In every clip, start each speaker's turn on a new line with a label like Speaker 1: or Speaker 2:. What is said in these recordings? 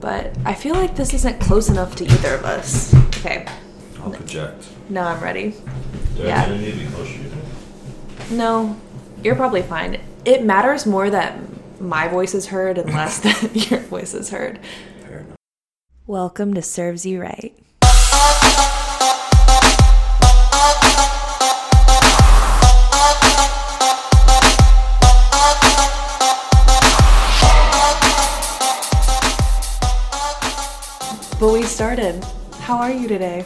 Speaker 1: but I feel like this isn't close enough to either of us. Okay,
Speaker 2: I'll project.
Speaker 1: now I'm ready.
Speaker 2: Do
Speaker 1: Yeah.
Speaker 2: I need to be closer you?
Speaker 1: No, you're probably fine. It matters more that my voice is heard and less that your voice is heard.
Speaker 2: Fair enough.
Speaker 1: Welcome to Serves You Right. But we started. How are you today?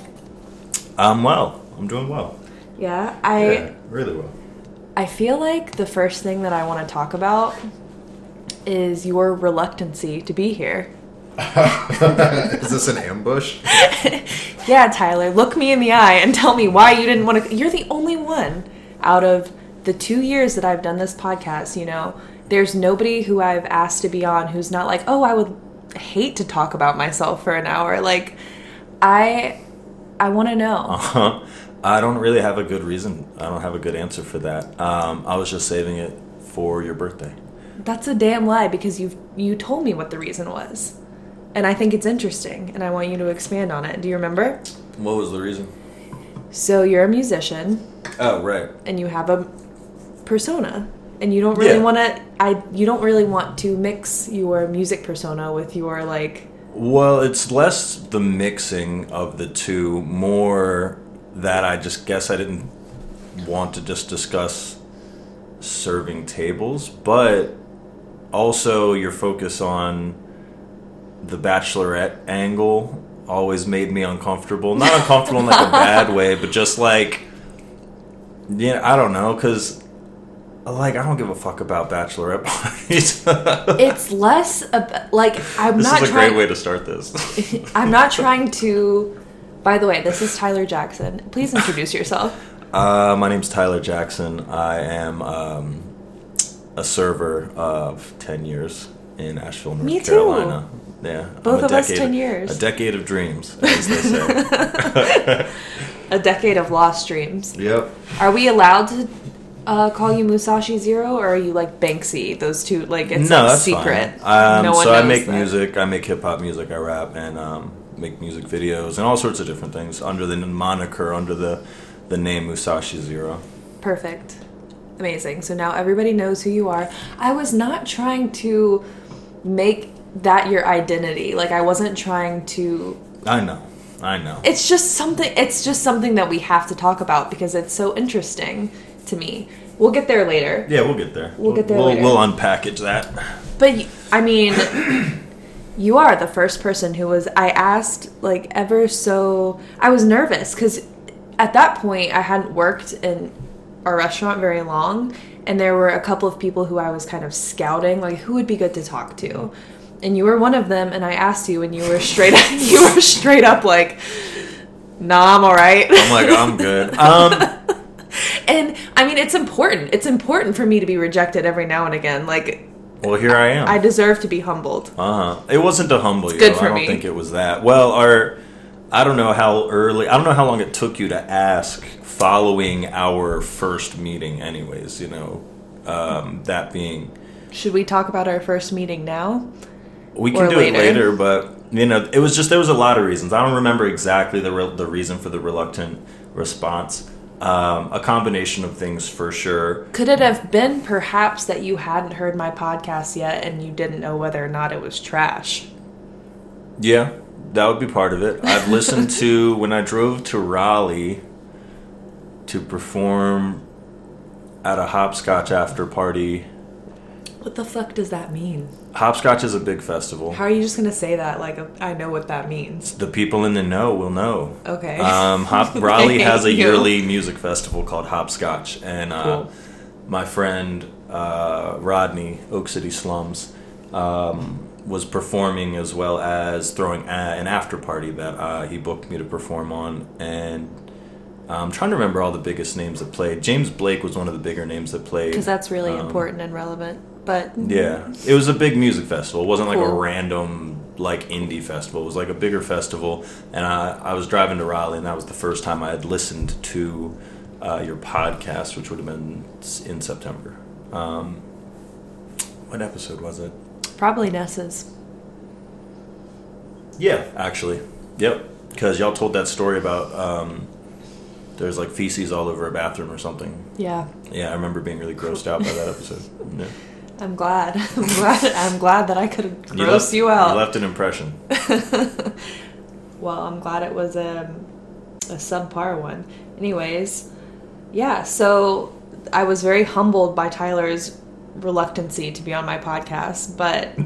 Speaker 2: I'm well. I'm doing well.
Speaker 1: Yeah, I
Speaker 2: yeah, really well.
Speaker 1: I feel like the first thing that I want to talk about is your reluctancy to be here.
Speaker 3: Is this an ambush?
Speaker 1: Yeah, Tyler, look me in the eye and tell me why you didn't want to. You're the only one out of the two years that I've done this podcast, you know, there's nobody who I've asked to be on who's not like, oh, I would hate to talk about myself for an hour. Like, I. I want to know.
Speaker 2: Uh-huh. I don't really have a good reason. I don't have a good answer for that. Um, I was just saving it for your birthday.
Speaker 1: That's a damn lie because you you told me what the reason was. And I think it's interesting and I want you to expand on it. Do you remember?
Speaker 2: What was the reason?
Speaker 1: So you're a musician
Speaker 2: Oh, right.
Speaker 1: and you have a persona and you don't really
Speaker 2: Yeah.
Speaker 1: want to I you don't really want to mix your music persona with your like
Speaker 2: Well, it's less the mixing of the two, more that I just guess I didn't want to just discuss serving tables, but also your focus on the bachelorette angle always made me uncomfortable. Not uncomfortable in like a bad way, but just like yeah, I don't know cuz like I don't give a fuck about bachelorette parties.
Speaker 1: it's less ab- like I'm
Speaker 2: this
Speaker 1: not
Speaker 2: is a
Speaker 1: trying
Speaker 2: great way to start this.
Speaker 1: I'm not trying to By the way, this is Tyler Jackson. Please introduce yourself.
Speaker 2: Uh, my name's Tyler Jackson. I am um, a server of 10 years in Asheville, North
Speaker 1: Me too.
Speaker 2: Carolina. Yeah.
Speaker 1: Both of us 10 years.
Speaker 2: A decade of dreams, as they say.
Speaker 1: A decade of lost dreams.
Speaker 3: Yep.
Speaker 1: Are we allowed to uh, call you Musashi Zero, or are you like Banksy? Those two, like it's a secret
Speaker 2: no,
Speaker 1: like
Speaker 2: that's
Speaker 1: secret.
Speaker 2: fine. Um,
Speaker 1: no
Speaker 2: so I make
Speaker 1: that.
Speaker 2: music. I make hip hop music. I rap and um, make music videos and all sorts of different things under the moniker, under the the name Musashi Zero.
Speaker 1: Perfect, amazing. So now everybody knows who you are. I was not trying to make that your identity. Like I wasn't trying to.
Speaker 2: I know. I know.
Speaker 1: It's just something. It's just something that we have to talk about because it's so interesting to me. We'll get there later.
Speaker 2: yeah, we'll get there.
Speaker 1: We'll get there
Speaker 2: We'll,
Speaker 1: later.
Speaker 2: we'll unpackage that.
Speaker 1: But I mean, you are the first person who was. I asked like ever so. I was nervous because at that point I hadn't worked in a restaurant very long, and there were a couple of people who I was kind of scouting, like who would be good to talk to, and you were one of them. And I asked you, and you were straight. you were straight up like, "Nah, I'm all right."
Speaker 2: I'm like, I'm good. Um,
Speaker 1: and I mean, it's important. It's important for me to be rejected every now and again. Like
Speaker 2: well, here I am.
Speaker 1: I deserve to be humbled.
Speaker 2: Uh huh. It wasn't to humble you.
Speaker 1: good for
Speaker 2: I don't
Speaker 1: me.
Speaker 2: think it was that. Well, our I don't know how early. I don't know how long it took you to ask following our first meeting. Anyways, you know, um, that being
Speaker 1: Should we talk about our first meeting now?
Speaker 2: we can do
Speaker 1: later.
Speaker 2: it later, but you know, it was just there was a lot of reasons. I don't remember exactly the re- the reason for the reluctant response. Um, a combination of things for sure.
Speaker 1: Could it have been perhaps that you hadn't heard my podcast yet and you didn't know whether or not it was trash?
Speaker 2: Yeah, that would be part of it. I've listened to when I drove to Raleigh to perform at a hopscotch after party.
Speaker 1: What the fuck does that mean?
Speaker 2: Hopscotch is a big festival.
Speaker 1: How are you just gonna say that like I know what that means?
Speaker 2: The people in the know will know.
Speaker 1: Okay.
Speaker 2: Um, Hop- Raleigh has a
Speaker 1: Thank you.
Speaker 2: yearly music festival called Hopscotch, and uh,
Speaker 1: Cool.
Speaker 2: my friend uh, Rodney, Oak City Slums, um, was performing as well as throwing a- an after party that uh, he booked me to perform on, and I'm trying to remember all the biggest names that played. James Blake was one of the bigger names that played.
Speaker 1: Because that's really
Speaker 2: Um,
Speaker 1: important and relevant. But
Speaker 2: Yeah, it was a big music festival. It wasn't like a random like indie festival. It was like a bigger festival, and I, I was driving to Raleigh, and that was the first time I had listened to uh, your podcast, which would have been in September. Um, what episode was it?
Speaker 1: probably Nessa's.
Speaker 2: Yeah, actually. Yep. Because y'all told that story about um, there's like feces all over a bathroom or something.
Speaker 1: Yeah.
Speaker 2: Yeah, I remember being really grossed out by that episode. Yeah.
Speaker 1: I'm glad. I'm glad. I'm glad that I could gross
Speaker 2: left,
Speaker 1: you out.
Speaker 2: You left an impression.
Speaker 1: well, I'm glad it was a, a subpar one. Anyways, yeah, so I was very humbled by Tyler's reluctancy to be on my podcast, but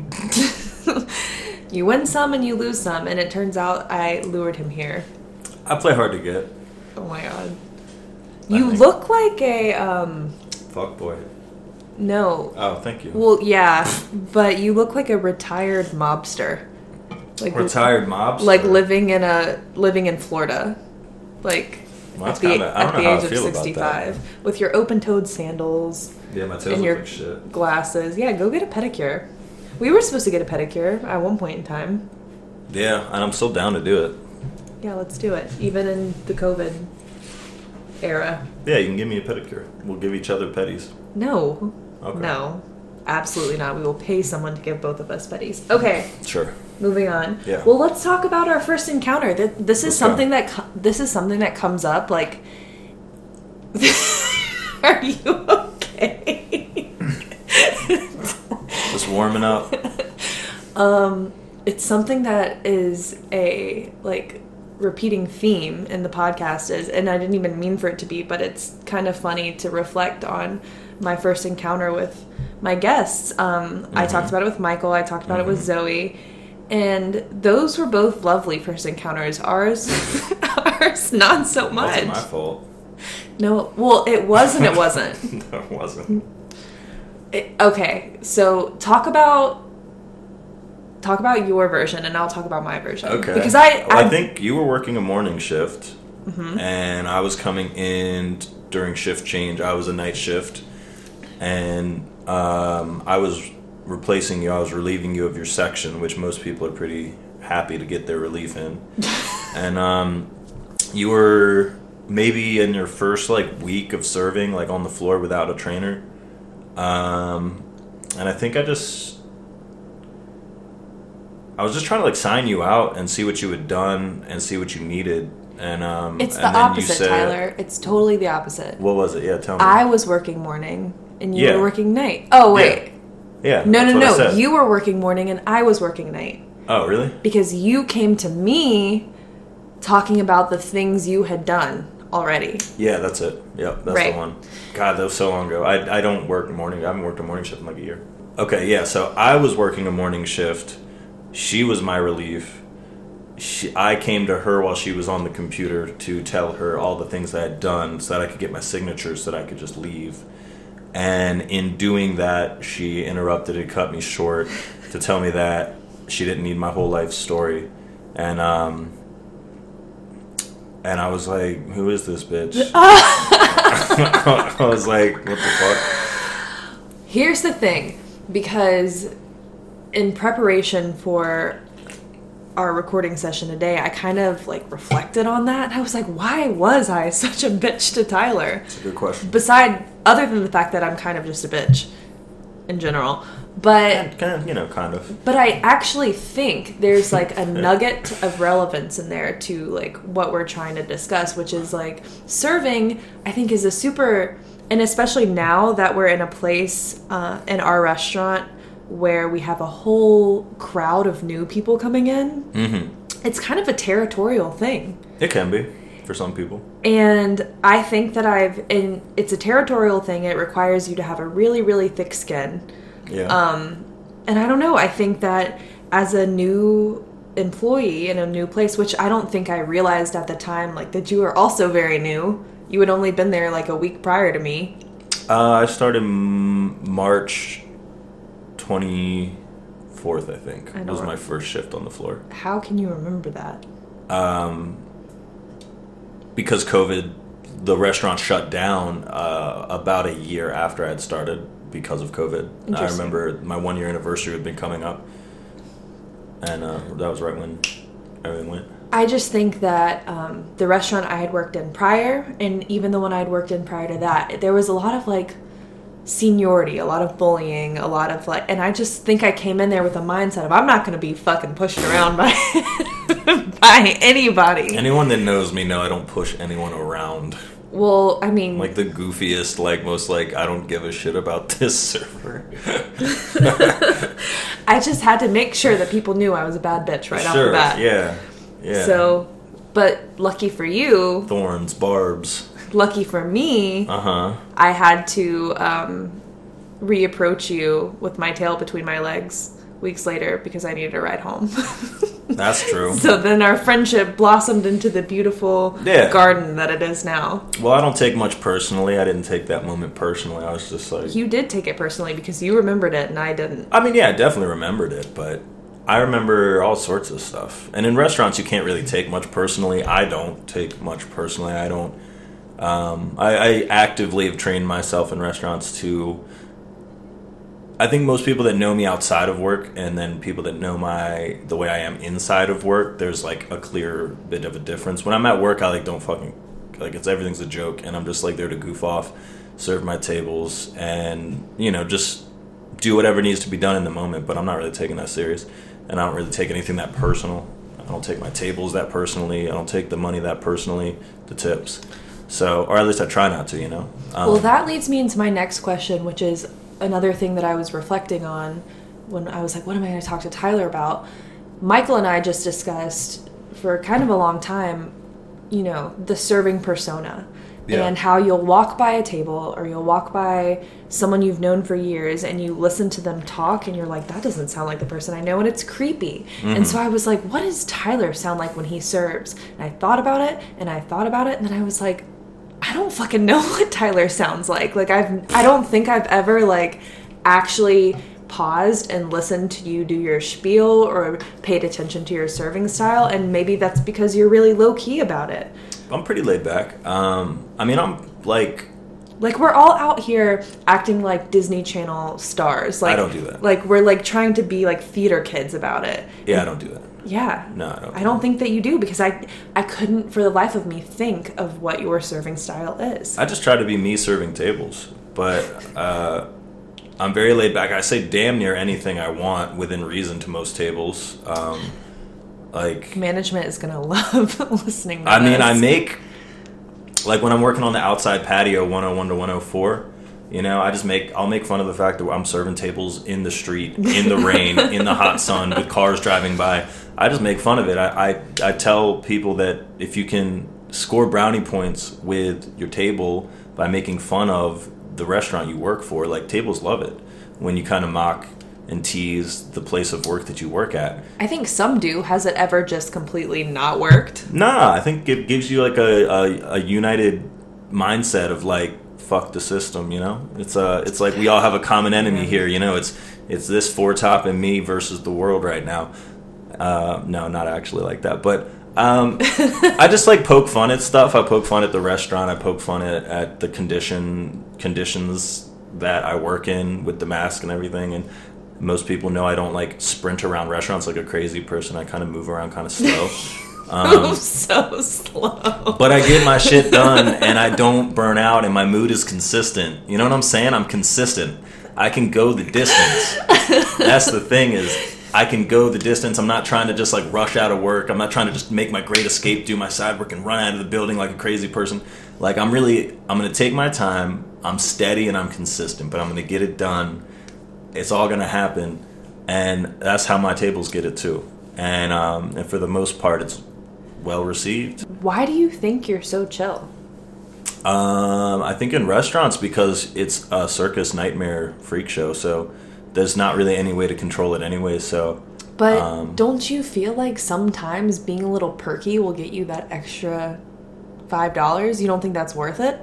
Speaker 1: you win some and you lose some, and it turns out I lured him here.
Speaker 2: I play hard to get.
Speaker 1: Oh my god. You
Speaker 2: think-
Speaker 1: look like a, um,
Speaker 2: Fuck boy.
Speaker 1: No.
Speaker 2: Oh, thank you.
Speaker 1: Well, yeah, but you look like a retired mobster. Like
Speaker 2: Retired mobster.
Speaker 1: like living in a living in Florida, like
Speaker 2: Well,
Speaker 1: at the,
Speaker 2: kinda-
Speaker 1: at the age of
Speaker 2: feel about that.
Speaker 1: sixty-five, with your open-toed sandals,
Speaker 2: Yeah, my toes
Speaker 1: and
Speaker 2: look
Speaker 1: your
Speaker 2: like shit.
Speaker 1: glasses. Yeah, go get a pedicure. We were supposed to get a pedicure at one point in time.
Speaker 2: Yeah, and I'm still down to do it.
Speaker 1: Yeah, let's do it. Even in the COVID era.
Speaker 2: Yeah, you can give me a pedicure. We'll give each other petties.
Speaker 1: No,
Speaker 2: Okay.
Speaker 1: no, absolutely not. We will pay someone to give both of us pedis. Okay.
Speaker 2: Sure.
Speaker 1: Moving on.
Speaker 2: Yeah.
Speaker 1: Well, let's talk about our first encounter. Th- This is
Speaker 2: Let's go.
Speaker 1: something that co- this is something that comes up. Like, are you okay?
Speaker 2: Just warming up.
Speaker 1: um, it's something that is a like repeating theme in the podcast is, and I didn't even mean for it to be, but it's kind of funny to reflect on my first encounter with my guests. Um, I talked about it with Michael. I talked about it with Zoe. And those were both lovely first encounters. Ours, ours, not so much.
Speaker 2: Wasn't my fault.
Speaker 1: No, well, it was and it wasn't.
Speaker 2: no, it wasn't.
Speaker 1: It- okay, so talk about talk about your version, and I'll talk about my version.
Speaker 2: Okay.
Speaker 1: because I
Speaker 2: Well,
Speaker 1: I,
Speaker 2: I think you were working a morning shift,
Speaker 1: Mm-hmm.
Speaker 2: and I was coming in during shift change. I was a night shift, and um, I was replacing you. I was relieving you of your section, which most people are pretty happy to get their relief in. and um, you were maybe in your first like week of serving, like on the floor without a trainer. Um, and I think I just I was just trying to like sign you out and see what you had done and see what you needed. And um,
Speaker 1: it's the
Speaker 2: and then you
Speaker 1: opposite,
Speaker 2: said-
Speaker 1: Tyler. It's totally the opposite.
Speaker 2: What was it? Yeah, tell me.
Speaker 1: I was working morning, and you
Speaker 2: Yeah.
Speaker 1: were working night. Oh wait,
Speaker 2: yeah.
Speaker 1: no, no, no. You were working morning, and I was working night
Speaker 2: Oh, really?
Speaker 1: because you came to me talking about the things you had done already.
Speaker 2: Yeah, that's it. Yep, that's
Speaker 1: Right.
Speaker 2: the one. God, that was so long ago. I, I don't work morning. I haven't worked a morning shift in like a year. Okay, yeah. So I was working a morning shift. She was my relief. She, I came to her while she was on the computer to tell her all the things I had done so that I could get my signatures so that I could just leave. And in doing that, she interrupted and cut me short to tell me that she didn't need my whole life story. And um, and I was like, "Who is this bitch?" I was like, "What the fuck?"
Speaker 1: Here's the thing, because in preparation for our recording session today, I kind of like reflected on that. I was like, why was I such a bitch to Tyler?
Speaker 2: It's a good question.
Speaker 1: Beside, other than the fact that I'm kind of just a bitch in general. But
Speaker 2: Kind of, you know, kind of.
Speaker 1: but I actually think there's like a nugget of relevance in there to like what we're trying to discuss, which is like serving. I think is a super, and especially now that we're in a place uh, in our restaurant where we have a whole crowd of new people coming in.
Speaker 2: Mm-hmm.
Speaker 1: It's kind of a territorial thing.
Speaker 2: It can be for some people.
Speaker 1: And I think that I've, and it's a territorial thing. It requires you to have a really, really thick skin.
Speaker 2: Yeah.
Speaker 1: Um, and I don't know. I think that as a new employee in a new place, which I don't think I realized at the time, like that you were also very new. You had only been there like a week prior to me.
Speaker 2: uh, I started m- March twenty fourth. I think
Speaker 1: I
Speaker 2: was my first shift on the floor.
Speaker 1: How can you remember that?
Speaker 2: Um, because COVID, the restaurant shut down uh, about a year after I had started because of COVID. I remember my one year anniversary had been coming up, and uh, that was right when everything went.
Speaker 1: I just think that um, the restaurant I had worked in prior, and even the one I had worked in prior to that, there was a lot of like seniority, a lot of bullying, a lot of like, and I just think I came in there with a mindset of I'm not going to be fucking pushed around by by anybody.
Speaker 2: Anyone that knows me know I don't push anyone around.
Speaker 1: well, I mean,
Speaker 2: Like the goofiest, like most like I don't give a shit about this server.
Speaker 1: I just had to make sure that people knew I was a bad bitch right off the bat.
Speaker 2: yeah, yeah.
Speaker 1: So, but lucky for you,
Speaker 2: thorns, barbs.
Speaker 1: Lucky for me,
Speaker 2: Uh huh.
Speaker 1: I had to um, reapproach you with my tail between my legs weeks later because I needed a ride home.
Speaker 2: That's true.
Speaker 1: so then our friendship blossomed into the beautiful
Speaker 2: Yeah.
Speaker 1: garden that it is now.
Speaker 2: Well, I don't take much personally. I didn't take that moment personally. I was just like,
Speaker 1: You did take it personally because you remembered it and I didn't.
Speaker 2: I mean, yeah, I definitely remembered it, but I remember all sorts of stuff. And in restaurants, you can't really take much personally. I don't take much personally. I don't. Um, I, I actively have trained myself in restaurants to. I think most people that know me outside of work, and then people that know my the way I am inside of work, there's like a clear bit of a difference. When I'm at work, I like don't fucking like it's everything's a joke, and I'm just like there to goof off, serve my tables, and you know just do whatever needs to be done in the moment, but I'm not really taking that serious. And I don't really take anything that personal. I don't take my tables that personally. I don't take the money that personally, the tips. So, or at least I try not to, you know? Um,
Speaker 1: Well, that leads me into my next question, which is another thing that I was reflecting on when I was like, what am I going to talk to Tyler about? Michael and I just discussed for kind of a long time, you know, the serving persona
Speaker 3: Yeah.
Speaker 1: and how you'll walk by a table or you'll walk by someone you've known for years and you listen to them talk and you're like, that doesn't sound like the person I know and it's creepy. And so I was like, what does Tyler sound like when he serves? And I thought about it and I thought about it and then I was like, I don't fucking know what Tyler sounds like. Like I've I don't think I've ever like actually paused and listened to you do your spiel or paid attention to your serving style and maybe that's because you're really low key about it.
Speaker 2: I'm pretty laid back. Um, I mean, I'm like,
Speaker 1: Like we're all out here acting like Disney Channel stars. Like I
Speaker 2: don't do that.
Speaker 1: Like we're like trying to be like theater kids about it.
Speaker 2: yeah, I don't do that.
Speaker 1: Yeah.
Speaker 2: No, I don't.
Speaker 1: I don't think that you do because I I couldn't for the life of me think of what your serving style is.
Speaker 2: I just try to be me serving tables, but uh, I'm very laid back. I say damn near anything I want within reason to most tables. Um, like,
Speaker 1: Management is gonna love listening. To
Speaker 2: I mean, I make like when I'm working on the outside patio, 101 to 104. You know, I just make I'll make fun of the fact that I'm serving tables in the street, in the rain, in the hot sun, with cars driving by. I just make fun of it. I, I I tell people that if you can score brownie points with your table by making fun of the restaurant you work for, like tables love it when you kind of mock and tease the place of work that you work at.
Speaker 1: I think some do. Has it ever just completely not worked?
Speaker 2: Nah, I think it gives you like a, a, a united mindset of like fuck the system. You know, it's uh it's like we all have a common enemy here. You know, it's it's this four top and me versus the world right now. Uh, no, not actually like that, but. Um, I just like poke fun at stuff. I poke fun at the restaurant. I poke fun at, at the condition conditions that I work in with the mask and everything. And most people know I don't like sprint around restaurants like a crazy person. I kind of move around kind of slow. Um,
Speaker 1: so slow.
Speaker 2: but I get my shit done and I don't burn out and my mood is consistent. You know what I'm saying? I'm consistent. I can go the distance. That's the thing is I can go the distance. I'm not trying to just like rush out of work. I'm not trying to just make my great escape, do my side work and run out of the building like a crazy person. Like I'm really I'm to take my time. I'm steady and I'm consistent, but I'm to get it done. It's all to happen and that's how my tables get it too. And um and for the most part it's well received.
Speaker 1: Why do you think you're so chill?
Speaker 2: Um, I think in restaurants because it's a circus nightmare freak show, so there's not really any way to control it anyway. So
Speaker 1: But
Speaker 2: Um,
Speaker 1: don't you feel like sometimes being a little perky will get you that extra five dollars? You don't think that's worth it?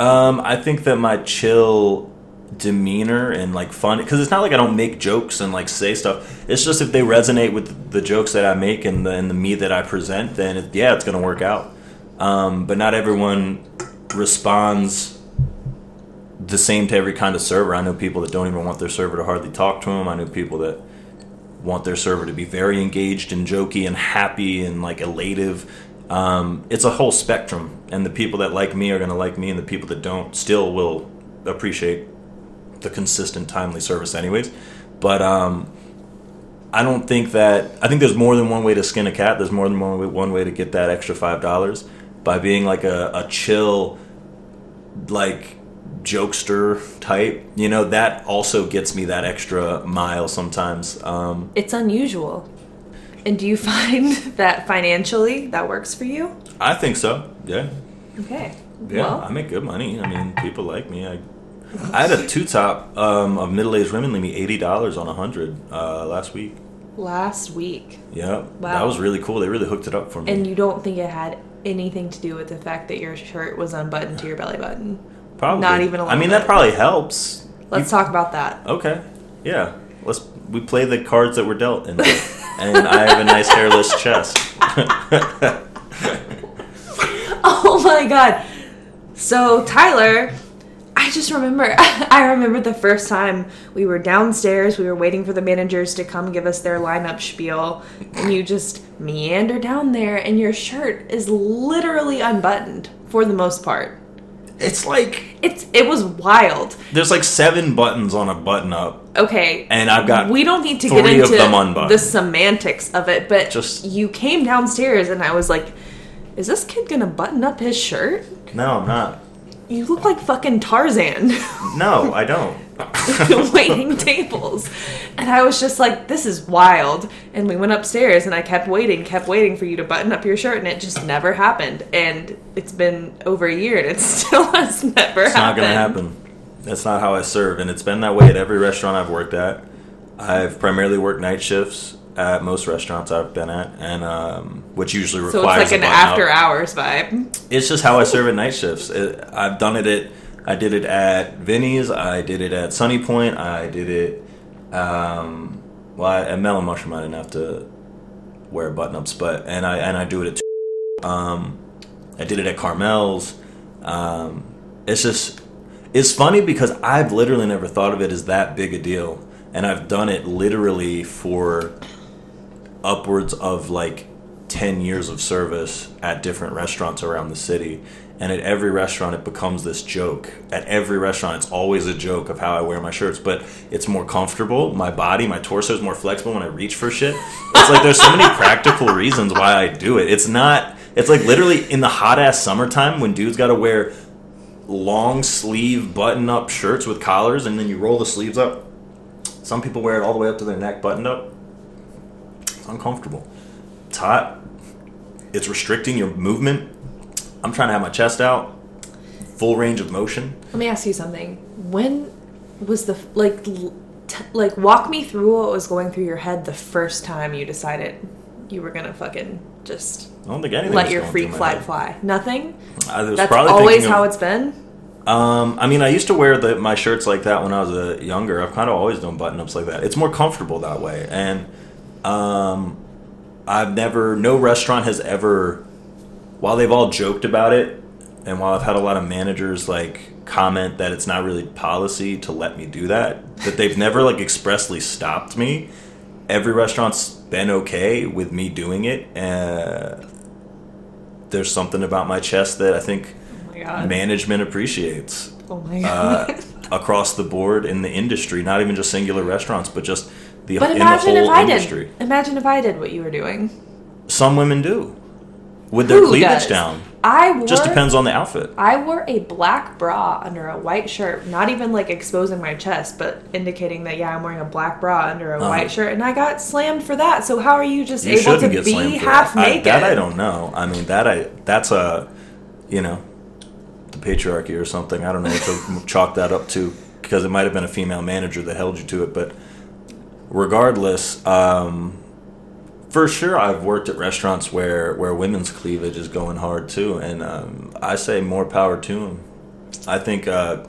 Speaker 2: um, I think that my chill demeanor and like fun because it's not like I don't make jokes and like say stuff. It's just if they resonate with the jokes that I make and the, and the me that I present, then it, yeah, it's gonna work out. Um, but not everyone responds the same to every kind of server. I know people that don't even want their server to hardly talk to them. I know people that want their server to be very engaged and jokey and happy and like elative. Um, it's a whole spectrum, and the people that like me are going to like me, and the people that don't still will appreciate the consistent, timely service, anyways. But um, I don't think that I think there's more than one way to skin a cat. There's more than one way, one way to get that extra five dollars by being like a, a chill, like jokester type. You know that also gets me that extra mile sometimes. Um,
Speaker 1: It's unusual. And do you find that financially that works for you?
Speaker 2: I think so. Yeah.
Speaker 1: Okay.
Speaker 2: Yeah,
Speaker 1: Well,
Speaker 2: I make good money. I mean, people like me. I, I had a two top um, of middle aged women leave me eighty dollars on a hundred uh, last week.
Speaker 1: last week.
Speaker 2: Yeah,
Speaker 1: Wow.
Speaker 2: that was really cool. They really hooked it up for me.
Speaker 1: And you don't think it had anything to do with the fact that your shirt was unbuttoned to your belly button?
Speaker 2: Probably
Speaker 1: not even a
Speaker 2: I mean,
Speaker 1: little
Speaker 2: that probably helps.
Speaker 1: Let's talk about that.
Speaker 2: Okay, yeah. Let's we play the cards that were dealt, and and I have a nice hairless chest.
Speaker 1: Oh my god. So Tyler, I just remember I remember the first time we were downstairs, we were waiting for the managers to come give us their lineup spiel, and you just meander down there and your shirt is literally unbuttoned for the most part.
Speaker 2: It's like
Speaker 1: It's it was wild.
Speaker 2: there's like seven buttons on a button up.
Speaker 1: Okay.
Speaker 2: And I've got
Speaker 1: We don't need to get into the semantics of it, but
Speaker 2: Just-
Speaker 1: you came downstairs and I was like, is this kid gonna button up his shirt?
Speaker 2: No, I'm not.
Speaker 1: You look like fucking Tarzan
Speaker 2: No, I don't.
Speaker 1: waiting tables. And I was just like, this is wild. And we went upstairs and I kept waiting, kept waiting for you to button up your shirt and it just never happened. And it's been over a year and it still has never
Speaker 2: It's not gonna happen. That's not how I serve, and it's been that way at every restaurant I've worked at. I've primarily worked night shifts at most restaurants I've been at, and um, which usually requires.
Speaker 1: So it's like an after hours vibe.
Speaker 2: It's just how I serve at night shifts. It, I've done it at. I did it at Vinny's. I did it at Sunny Point. I did it. Um, well, I, at Mellow Mushroom, I didn't have to wear button ups, but and I and I do it at. Um, I did it at Carmel's. Um, it's just it's funny because I've literally never thought of it as that big a deal, and I've done it literally for upwards of like 10 years of service at different restaurants around the city. And at every restaurant, it becomes this joke. At every restaurant, it's always a joke of how I wear my shirts, but it's more comfortable. My body, my torso is more flexible when I reach for shit. It's like there's so many practical reasons why I do it. It's not, it's like literally in the hot ass summertime when dudes got to wear long sleeve button up shirts with collars and then you roll the sleeves up. Some people wear it all the way up to their neck buttoned up. Uncomfortable. It's hot. It's restricting your movement. I'm trying to have my chest out, full range of motion.
Speaker 1: Let me ask you something. When was the like t- like walk me through what was going through your head the first time you decided you were gonna fucking just
Speaker 2: I don't think anything.
Speaker 1: let your freak flag
Speaker 2: head.
Speaker 1: fly? Nothing. That's always
Speaker 2: thinking
Speaker 1: how it's been.
Speaker 2: Um, I mean, I used to wear the, my shirts like that when I was uh, younger. I've kind of always done button ups like that. It's more comfortable that way, and um, I've never. No restaurant has ever, while they've all joked about it, and while I've had a lot of managers like comment that it's not really policy to let me do that, that they've never like expressly stopped me. Every restaurant's been okay with me doing it. Uh, there's something about my chest that I think
Speaker 1: Oh my god.
Speaker 2: management appreciates
Speaker 1: oh my
Speaker 2: uh,
Speaker 1: god.
Speaker 2: across the board in the industry, not even just singular restaurants, but just the
Speaker 1: but imagine if I
Speaker 2: industry.
Speaker 1: did. Imagine if I did what you were doing.
Speaker 2: Some women do with their
Speaker 1: Who
Speaker 2: cleavage
Speaker 1: does?
Speaker 2: down.
Speaker 1: I wore.
Speaker 2: Just depends on the outfit.
Speaker 1: I wore a black bra under a white shirt, not even like exposing my chest, but indicating that yeah, I'm wearing a black bra under a
Speaker 2: Uh-huh.
Speaker 1: white shirt, and I got slammed for that. So how are you just
Speaker 2: You
Speaker 1: able to be half
Speaker 2: that. I,
Speaker 1: naked?
Speaker 2: that I don't know. I mean, that I that's a you know the patriarchy or something. I don't know what to chalk that up to because it might have been a female manager that held you to it, but regardless. Um, for sure, I've worked at restaurants where, where women's cleavage is going hard too, and um, I say more power to them. I think uh,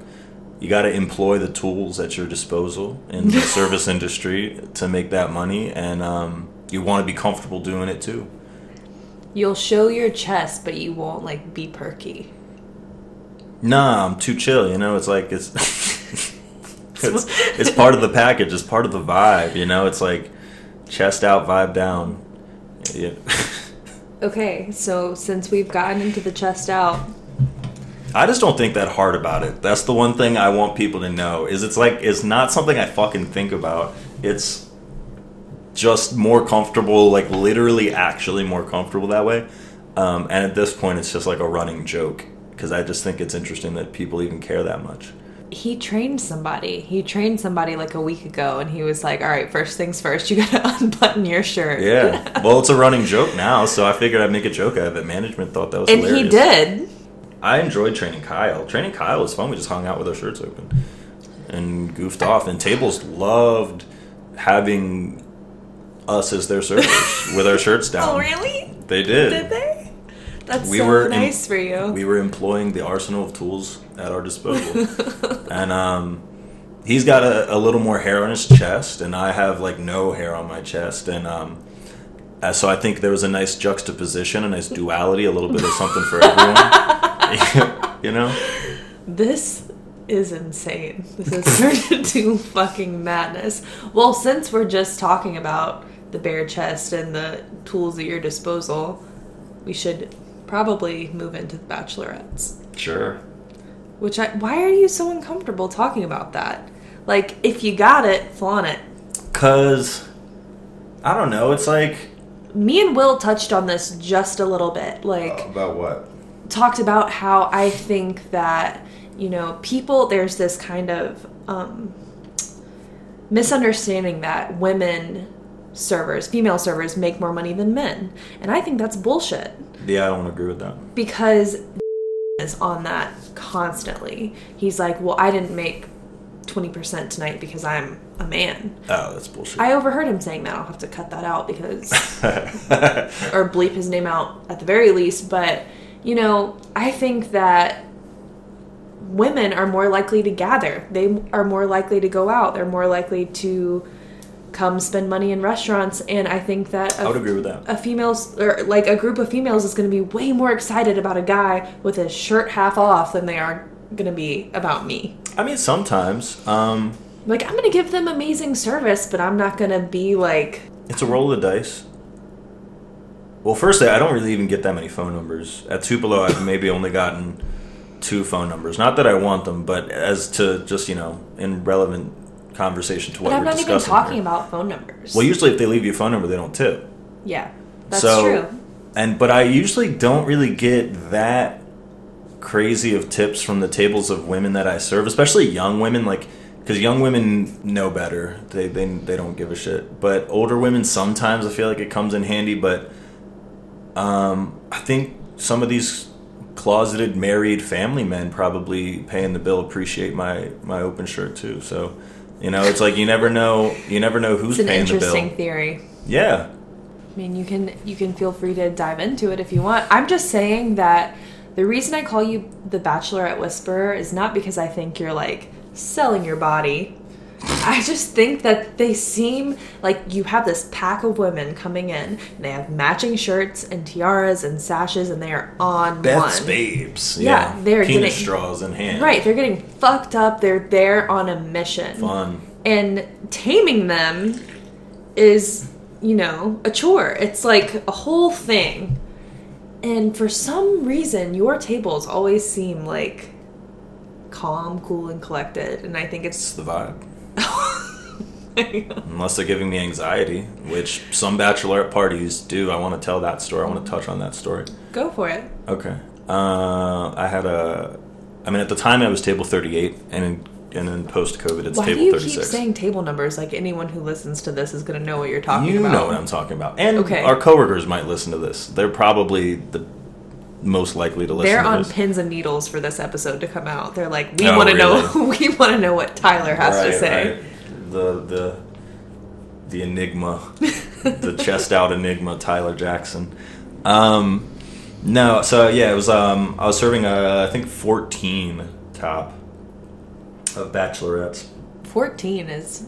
Speaker 2: you got to employ the tools at your disposal in the service industry to make that money, and um, you want to be comfortable doing it too.
Speaker 1: You'll show your chest, but you won't like be perky.
Speaker 2: Nah, I'm too chill. You know, it's like it's it's, it's part of the package. It's part of the vibe. You know, it's like chest out, vibe down. Yeah.
Speaker 1: Okay, so since we've gotten into the chest out,
Speaker 2: I just don't think that hard about it. That's the one thing I want people to know is it's like it's not something I fucking think about. It's just more comfortable, like literally, actually more comfortable that way. Um, and at this point, it's just like a running joke because I just think it's interesting that people even care that much.
Speaker 1: He trained somebody. He trained somebody like a week ago, and he was like, "All right, first things first, you gotta unbutton your shirt."
Speaker 2: Yeah. Well, it's a running joke now, so I figured I'd make a joke out of it. Management thought that was
Speaker 1: and
Speaker 2: hilarious.
Speaker 1: he did.
Speaker 2: I enjoyed training Kyle. Training Kyle was fun. We just hung out with our shirts open and goofed off. And tables loved having us as their servers with our shirts down.
Speaker 1: Oh, really?
Speaker 2: They did.
Speaker 1: Did they? That's
Speaker 2: We
Speaker 1: so
Speaker 2: were
Speaker 1: nice for you.
Speaker 2: We were employing the arsenal of tools at our disposal. and um, he's got a, a little more hair on his chest, and I have like no hair on my chest. And um, uh, so I think there was a nice juxtaposition, a nice duality, a little bit of something for everyone. you know?
Speaker 1: This is insane. This has turned into fucking madness. Well, since we're just talking about the bare chest and the tools at your disposal, we should probably move into the bachelorettes.
Speaker 2: Sure.
Speaker 1: Which I why are you so uncomfortable talking about that? Like if you got it, flaunt it.
Speaker 2: Cause I don't know. It's like
Speaker 1: Me and Will touched on this just a little bit. Like
Speaker 3: About what?
Speaker 1: talked about how I think that you know people there's this kind of um, misunderstanding that women servers, female servers, make more money than men, and I think that's bullshit
Speaker 2: yeah, I don't agree with that.
Speaker 1: because is on that constantly. He's like, "Well, I didn't make twenty percent tonight because I'm a man."
Speaker 2: Oh, that's bullshit.
Speaker 1: I overheard him saying that. I'll have to cut that out because or bleep his name out at the very least. But, you know, I think that women are more likely to gather. They are more likely to go out. They're more likely to come spend money in restaurants. And I think that
Speaker 2: I would agree with that.
Speaker 1: a female or like a group of females is going to be way more excited about a guy with his shirt half off than they are going to be about me.
Speaker 2: I mean, sometimes um,
Speaker 1: Like I'm going to give them amazing service, but I'm not going to be like
Speaker 2: it's a roll of the dice. Well, firstly, I don't really even get that many phone numbers. At Tupelo, I've maybe only gotten two phone numbers. Not that I want them, but as to just, you know, in relevant conversation to what
Speaker 1: But I'm not even talking
Speaker 2: here.
Speaker 1: about phone numbers.
Speaker 2: Well, usually if they leave you a phone number, they don't tip.
Speaker 1: yeah, that's
Speaker 2: so,
Speaker 1: true.
Speaker 2: And but I usually don't really get that crazy of tips from the tables of women that I serve, especially young women. Like because young women know better, they, they they don't give a shit. But older women sometimes I feel like it comes in handy. But um, I think some of these closeted married family men probably paying the bill appreciate my my open shirt too. So. You know, it's like you never know. You never know who's
Speaker 1: It's an
Speaker 2: paying the
Speaker 1: interesting
Speaker 2: bill.
Speaker 1: theory.
Speaker 2: Yeah,
Speaker 1: I mean, you can you can feel free to dive into it if you want. I'm just saying that the reason I call you the Bachelorette Whisperer is not because I think you're like selling your body. I just think that they seem like you have this pack of women coming in. And they have matching shirts and tiaras and sashes, and they are on
Speaker 2: Beth's
Speaker 1: one.
Speaker 2: babes.
Speaker 1: Yeah, they're
Speaker 2: penis
Speaker 1: getting-
Speaker 2: straws in hand.
Speaker 1: Right, they're getting fucked up. They're there on a mission.
Speaker 2: Fun.
Speaker 1: and taming them is you know a chore it's like a whole thing and for some reason your tables always seem like calm cool and collected and i think
Speaker 2: It's
Speaker 1: it's
Speaker 2: the vibe. Unless they're giving me anxiety, which some bachelorette parties do. I want to tell that story. I want to touch on that story.
Speaker 1: go for it
Speaker 2: Okay. Uh, I had a. I mean, at the time I was table 38, and in, and then post COVID, it's
Speaker 1: why do
Speaker 2: table
Speaker 1: you
Speaker 2: 36.
Speaker 1: keep saying table numbers like anyone who listens to this is going to know what you're talking
Speaker 2: you
Speaker 1: about
Speaker 2: know what I'm talking about. And
Speaker 1: Okay.
Speaker 2: our coworkers might listen to this. They're probably the most likely to listen
Speaker 1: they're
Speaker 2: to
Speaker 1: on
Speaker 2: this.
Speaker 1: pins and needles for this episode to come out they're like we
Speaker 2: Oh,
Speaker 1: want to know we want to know what tyler has to say
Speaker 2: right. The the the enigma, the chest out enigma, Tyler Jackson. Um, no, so yeah, it was. Um, I was serving a, I think fourteen top of bachelorettes.
Speaker 1: 14 is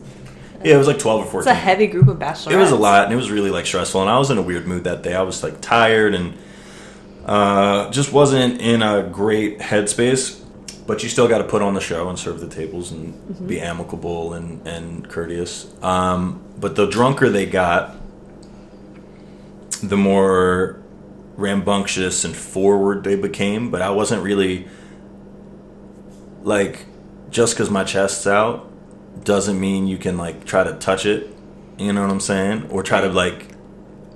Speaker 2: Yeah, it was like twelve or 14.
Speaker 1: it's
Speaker 2: fourteen.
Speaker 1: a heavy group of bachelorettes
Speaker 2: It was a lot, and it was really like stressful. And I was in a weird mood that day. I was like tired and uh, just wasn't in a great headspace. But you still got to put on the show and serve the tables and be amicable and and courteous. Um, but the drunker they got, the more rambunctious and forward they became. But I wasn't really. like just because my chest's out doesn't mean you can like try to touch it. You know what I'm saying? Or try to like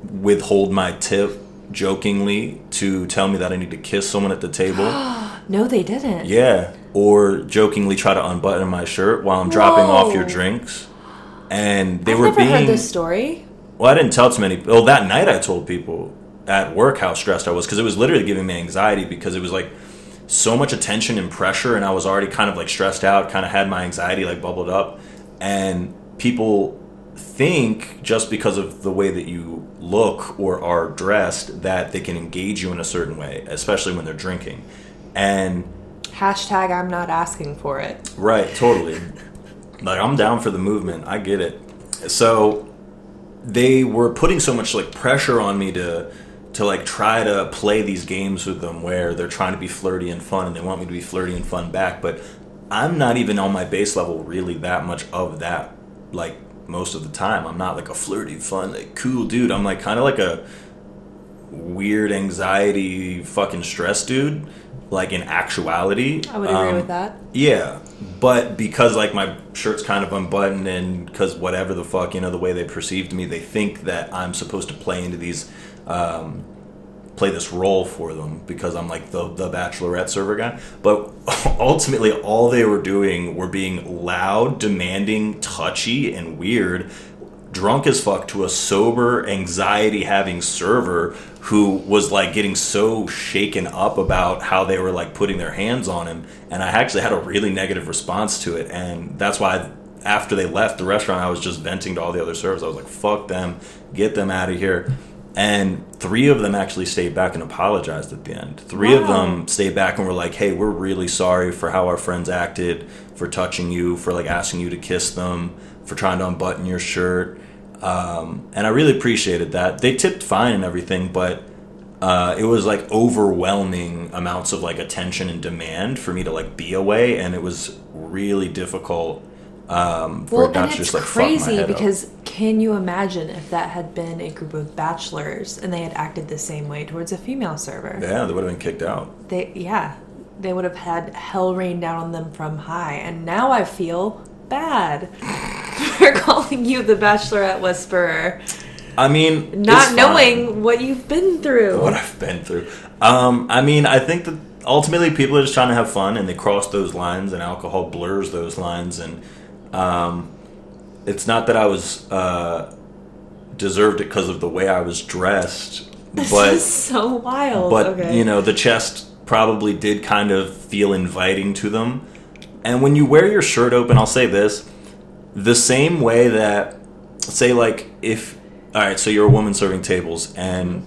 Speaker 2: withhold my tip jokingly to tell me that I need to kiss someone at the table.
Speaker 1: No, they didn't.
Speaker 2: Yeah. Or jokingly try to unbutton my shirt while I'm dropping off your drinks. And they
Speaker 1: I've
Speaker 2: were
Speaker 1: never
Speaker 2: being
Speaker 1: heard this story.
Speaker 2: well, I didn't tell too many. Well, that night I told people at work how stressed I was because it was literally giving me anxiety because it was like so much attention and pressure, and I was already kind of like stressed out, kind of had my anxiety like bubbled up, and people think just because of the way that you look or are dressed that they can engage you in a certain way, especially when they're drinking, and
Speaker 1: Hashtag I'm not asking for it.
Speaker 2: Right, totally. like I'm down for the movement. I get it. So they were putting so much like pressure on me to to like try to play these games with them where they're trying to be flirty and fun and they want me to be flirty and fun back, but I'm not even on my base level really that much of that like most of the time. I'm not like a flirty, fun, like cool dude. I'm like kind of like a weird anxiety fucking stress dude like in actuality
Speaker 1: I would agree
Speaker 2: Um,
Speaker 1: with that.
Speaker 2: yeah, but because like my shirt's kind of unbuttoned and because whatever the fuck, you know, the way they perceived me, they think that I'm supposed to play into these, um, play this role for them because I'm like the the Bachelorette server guy. But ultimately, all they were doing were being loud, demanding, touchy, and weird. Drunk as fuck to a sober, anxiety having server who was like getting so shaken up about how they were like putting their hands on him. And I actually had a really negative response to it. And that's why after they left the restaurant, I was just venting to all the other servers. I was like, fuck them, get them out of here. And three of them actually stayed back and apologized at the end. Three of them stayed back and were like, hey, we're really sorry for how our friends acted, for touching you, for like asking you to kiss them, for trying to unbutton your shirt. Um, and I really appreciated that. They tipped fine and everything, but uh, it was like overwhelming amounts of like attention and demand for me to like be away, and it was really difficult um, for
Speaker 1: Well, and it's
Speaker 2: just like
Speaker 1: crazy
Speaker 2: head up.
Speaker 1: because can you imagine if that had been a group of bachelors and they had acted the same way towards a female server?
Speaker 2: yeah, they would have been kicked out.
Speaker 1: They, yeah, they would have had hell rain down on them from high. And now I feel bad for calling you the Bachelorette Whisperer,
Speaker 2: I mean,
Speaker 1: not knowing what you've been through.
Speaker 2: what I've been through. Um, I mean, I think that ultimately people are just trying to have fun, and they cross those lines, and alcohol blurs those lines, and um, it's not that I was uh, deserved it because of the way I was dressed,
Speaker 1: This
Speaker 2: but
Speaker 1: is so wild.
Speaker 2: but
Speaker 1: okay.
Speaker 2: you know the chest probably did kind of feel inviting to them and when you wear your shirt open i'll say this the same way that say like if all right so you're a woman serving tables and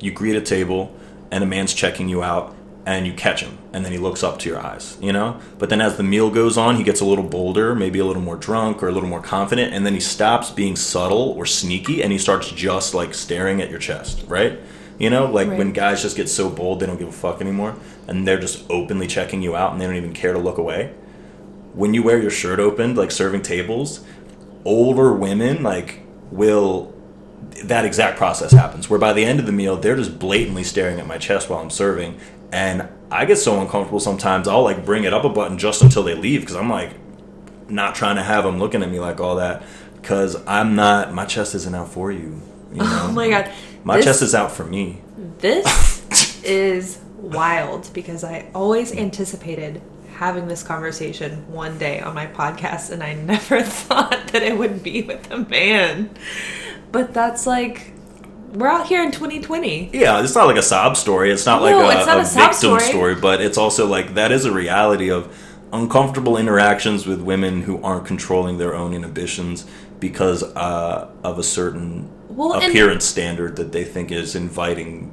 Speaker 2: you greet a table and a man's checking you out and you catch him and then he looks up to your eyes you know? But then as the meal goes on he gets a little bolder maybe a little more drunk or a little more confident and then he stops being subtle or sneaky and he starts just like staring at your chest right? You know? Like when guys just get so bold they don't give a fuck anymore and they're just openly checking you out and they don't even care to look away. When you wear your shirt open like serving tables older women like will that exact process happens where by the end of the meal they're just blatantly staring at my chest while I'm serving and I get so uncomfortable sometimes I'll like bring it up a button just until they leave because I'm like not trying to have them looking at me like all that because I'm not my chest isn't out for you, you oh know?
Speaker 1: oh my god.
Speaker 2: my
Speaker 1: This-
Speaker 2: chest is out for me
Speaker 1: This is wild because I always anticipated having this conversation one day on my podcast, and I never thought that it would be with a man. But that's like, we're out here in 2020.
Speaker 2: Yeah, it's not like a sob story. It's not
Speaker 1: No,
Speaker 2: like a,
Speaker 1: not
Speaker 2: a
Speaker 1: a
Speaker 2: victim
Speaker 1: story.
Speaker 2: story. but it's also like that is a reality of uncomfortable interactions with women who aren't controlling their own inhibitions because uh, of a certain
Speaker 1: Well,
Speaker 2: appearance standard that they think is inviting.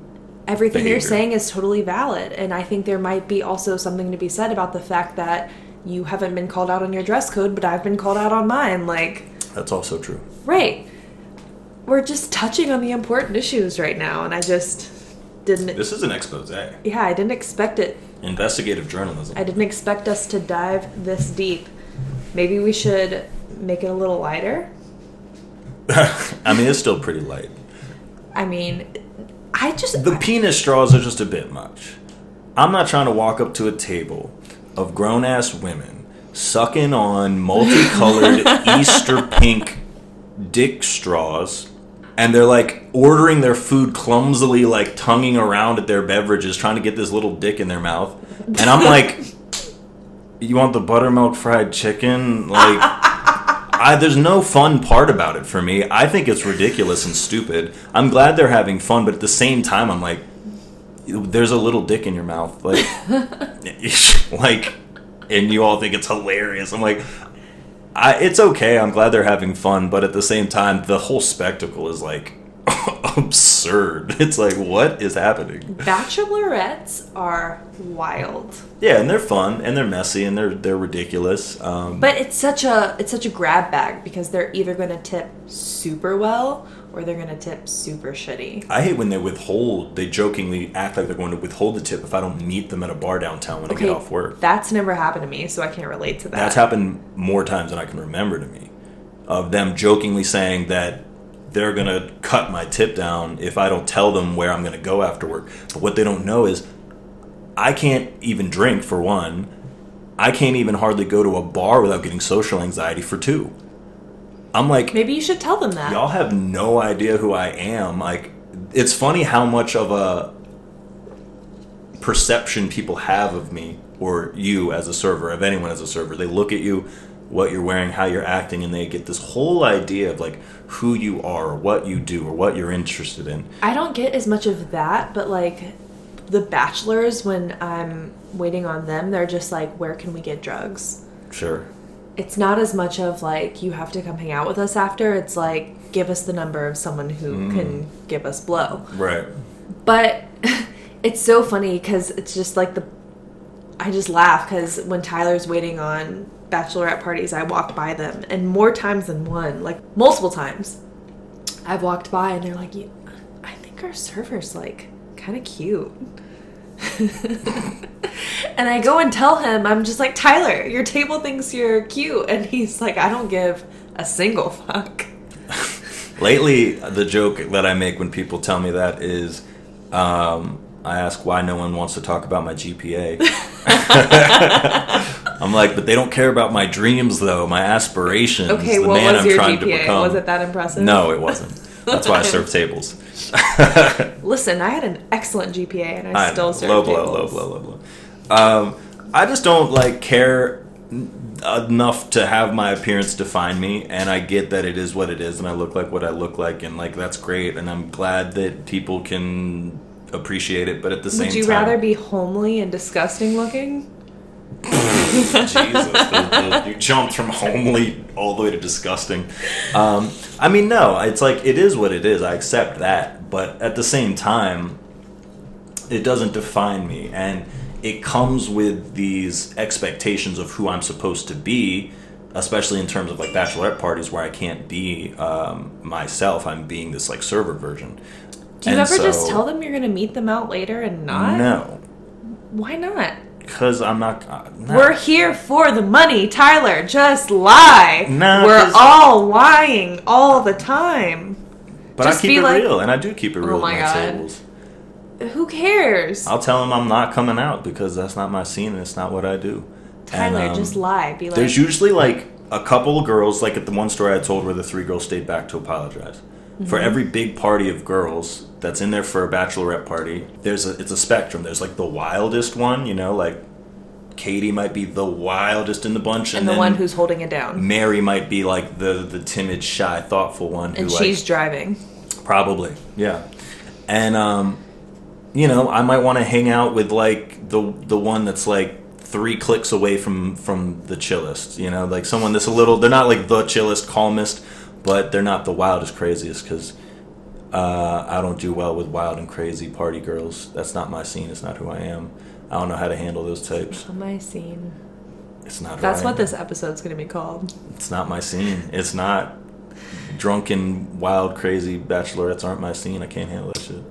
Speaker 1: Everything you're saying is totally valid, and I think there might be also something to be said about the fact that you haven't been called out on your dress code, but I've been called out on mine. Like,
Speaker 2: That's also true.
Speaker 1: right. We're just touching on the important issues right now, and I just didn't.
Speaker 2: This is an expose.
Speaker 1: Yeah, I didn't expect it.
Speaker 2: Investigative journalism.
Speaker 1: I didn't expect us to dive this deep. Maybe we should make it a little lighter.
Speaker 2: I mean, it's still pretty light.
Speaker 1: I mean, I just
Speaker 2: The penis straws are just a bit much. I'm not trying to walk up to a table, of grown ass women sucking on multicolored Easter pink dick straws. And they're like ordering their food clumsily, like tonguing around at their beverages, trying to get this little dick in their mouth. And I'm like, you want the buttermilk fried chicken? Like, I, there's no fun part about it for me. I think it's ridiculous and stupid. I'm glad they're having fun, but at the same time, I'm like, there's a little dick in your mouth, like, like, and you all think it's hilarious. I'm like, I, it's okay. I'm glad they're having fun, but at the same time, the whole spectacle is like absurd. It's like, what is happening?
Speaker 1: Bachelorettes are wild.
Speaker 2: Yeah, and they're fun and they're messy and they're they're ridiculous. Um,
Speaker 1: But it's such a it's such a grab bag because they're either going to tip super well or they're going to tip super shitty.
Speaker 2: I hate when they withhold. They jokingly act like they're going to withhold the tip if I don't meet them at a bar downtown when I get off work.
Speaker 1: That's never happened to me, so I can't relate to that.
Speaker 2: That's happened more times than I can remember to me. Of them jokingly saying that they're gonna cut my tip down if I don't tell them where I'm gonna go after work. But what they don't know is I can't even drink for one. I can't even hardly go to a bar without getting social anxiety for two. I'm like,
Speaker 1: Maybe you should tell them that.
Speaker 2: y'all have no idea who I am. Like, it's funny how much of a perception people have of me or you as a server, of anyone as a server. They look at you, what you're wearing, how you're acting, and they get this whole idea of like who you are, or what you do, or what you're interested in.
Speaker 1: I don't get as much of that, but like the bachelors when I'm waiting on them, they're just like, "Where can we get drugs?"
Speaker 2: Sure.
Speaker 1: It's not as much of like you have to come hang out with us after. It's like give us the number of someone who mm. can give us blow.
Speaker 2: Right.
Speaker 1: But it's so funny because it's just like the. I just laugh because when Tyler's waiting on bachelorette parties, I walk by them, and more times than one, like multiple times, I've walked by and they're like, "I think our server's like kind of cute." and I go and tell him, I'm just like, Tyler, your table thinks you're cute. And he's like, I don't give a single fuck.
Speaker 2: Lately, the joke that I make when people tell me that is, um, I ask why no one wants to talk about my GPA. I'm like, but they don't care about my dreams, though, my aspirations,
Speaker 1: Okay,
Speaker 2: the
Speaker 1: what
Speaker 2: man
Speaker 1: was
Speaker 2: I'm
Speaker 1: your
Speaker 2: trying to
Speaker 1: GPA?
Speaker 2: become.
Speaker 1: Was it that impressive?
Speaker 2: No, it wasn't. That's why I serve tables.
Speaker 1: Listen, I had an excellent GPA and I,
Speaker 2: I
Speaker 1: still
Speaker 2: know,
Speaker 1: serve
Speaker 2: low blow, low
Speaker 1: tables.
Speaker 2: blow, low blow. Um, I just don't like care enough to have my appearance define me, and I get that it is what it is, and I look like what I look like, and like that's great, and I'm glad that people can appreciate it. But at the same time
Speaker 1: Would you
Speaker 2: time,
Speaker 1: rather be homely and disgusting looking?
Speaker 2: Jesus, the- the- you jumped from homely all the way to disgusting. Um, I mean, no, it's like it is what it is. I accept that, but at the same time, it doesn't define me, and it comes with these expectations of who I'm supposed to be. Especially in terms of like bachelorette parties where I can't be um, myself, I'm being this like server version.
Speaker 1: Do you
Speaker 2: And
Speaker 1: ever just tell them you're going to meet them out later and not?
Speaker 2: No,
Speaker 1: Why not?
Speaker 2: because I'm not. Uh, no.
Speaker 1: We're here for the money, Tyler. Just lie.
Speaker 2: No,
Speaker 1: we're all lying all the time.
Speaker 2: but
Speaker 1: just
Speaker 2: I keep
Speaker 1: be
Speaker 2: it
Speaker 1: like-
Speaker 2: real, and I do keep it real
Speaker 1: Oh my God.
Speaker 2: tables.
Speaker 1: Who cares?
Speaker 2: I'll tell them I'm not coming out because that's not my scene and it's not what I do.
Speaker 1: Tyler,
Speaker 2: And, um,
Speaker 1: just lie. Be like,
Speaker 2: There's usually like a couple of girls, like at the one story I told where the three girls stayed back to apologize. For
Speaker 1: Mm-hmm.
Speaker 2: every big party of girls that's in there for a bachelorette party, there's a it's a spectrum. There's like the wildest one, you know, like Katie might be the wildest in the bunch, and,
Speaker 1: and the one who's holding it down.
Speaker 2: Mary might be like the the timid, shy, thoughtful one.
Speaker 1: And
Speaker 2: who
Speaker 1: she's
Speaker 2: like,
Speaker 1: driving.
Speaker 2: Probably, yeah. And um, you know, I might want to hang out with like the the one that's like three clicks away from from the chillest. You know, like someone that's a little. They're not like the chillest, calmest, but they're not the wildest, craziest. Because uh, I don't do well with wild and crazy party girls. That's not my scene. It's not who I am. I don't know how to handle those types.
Speaker 1: On my scene.
Speaker 2: It's not.
Speaker 1: That's
Speaker 2: I
Speaker 1: what this episode's going to be called.
Speaker 2: It's not my scene. It's not. Drunken, wild, crazy bachelorettes aren't my scene. I can't handle that shit.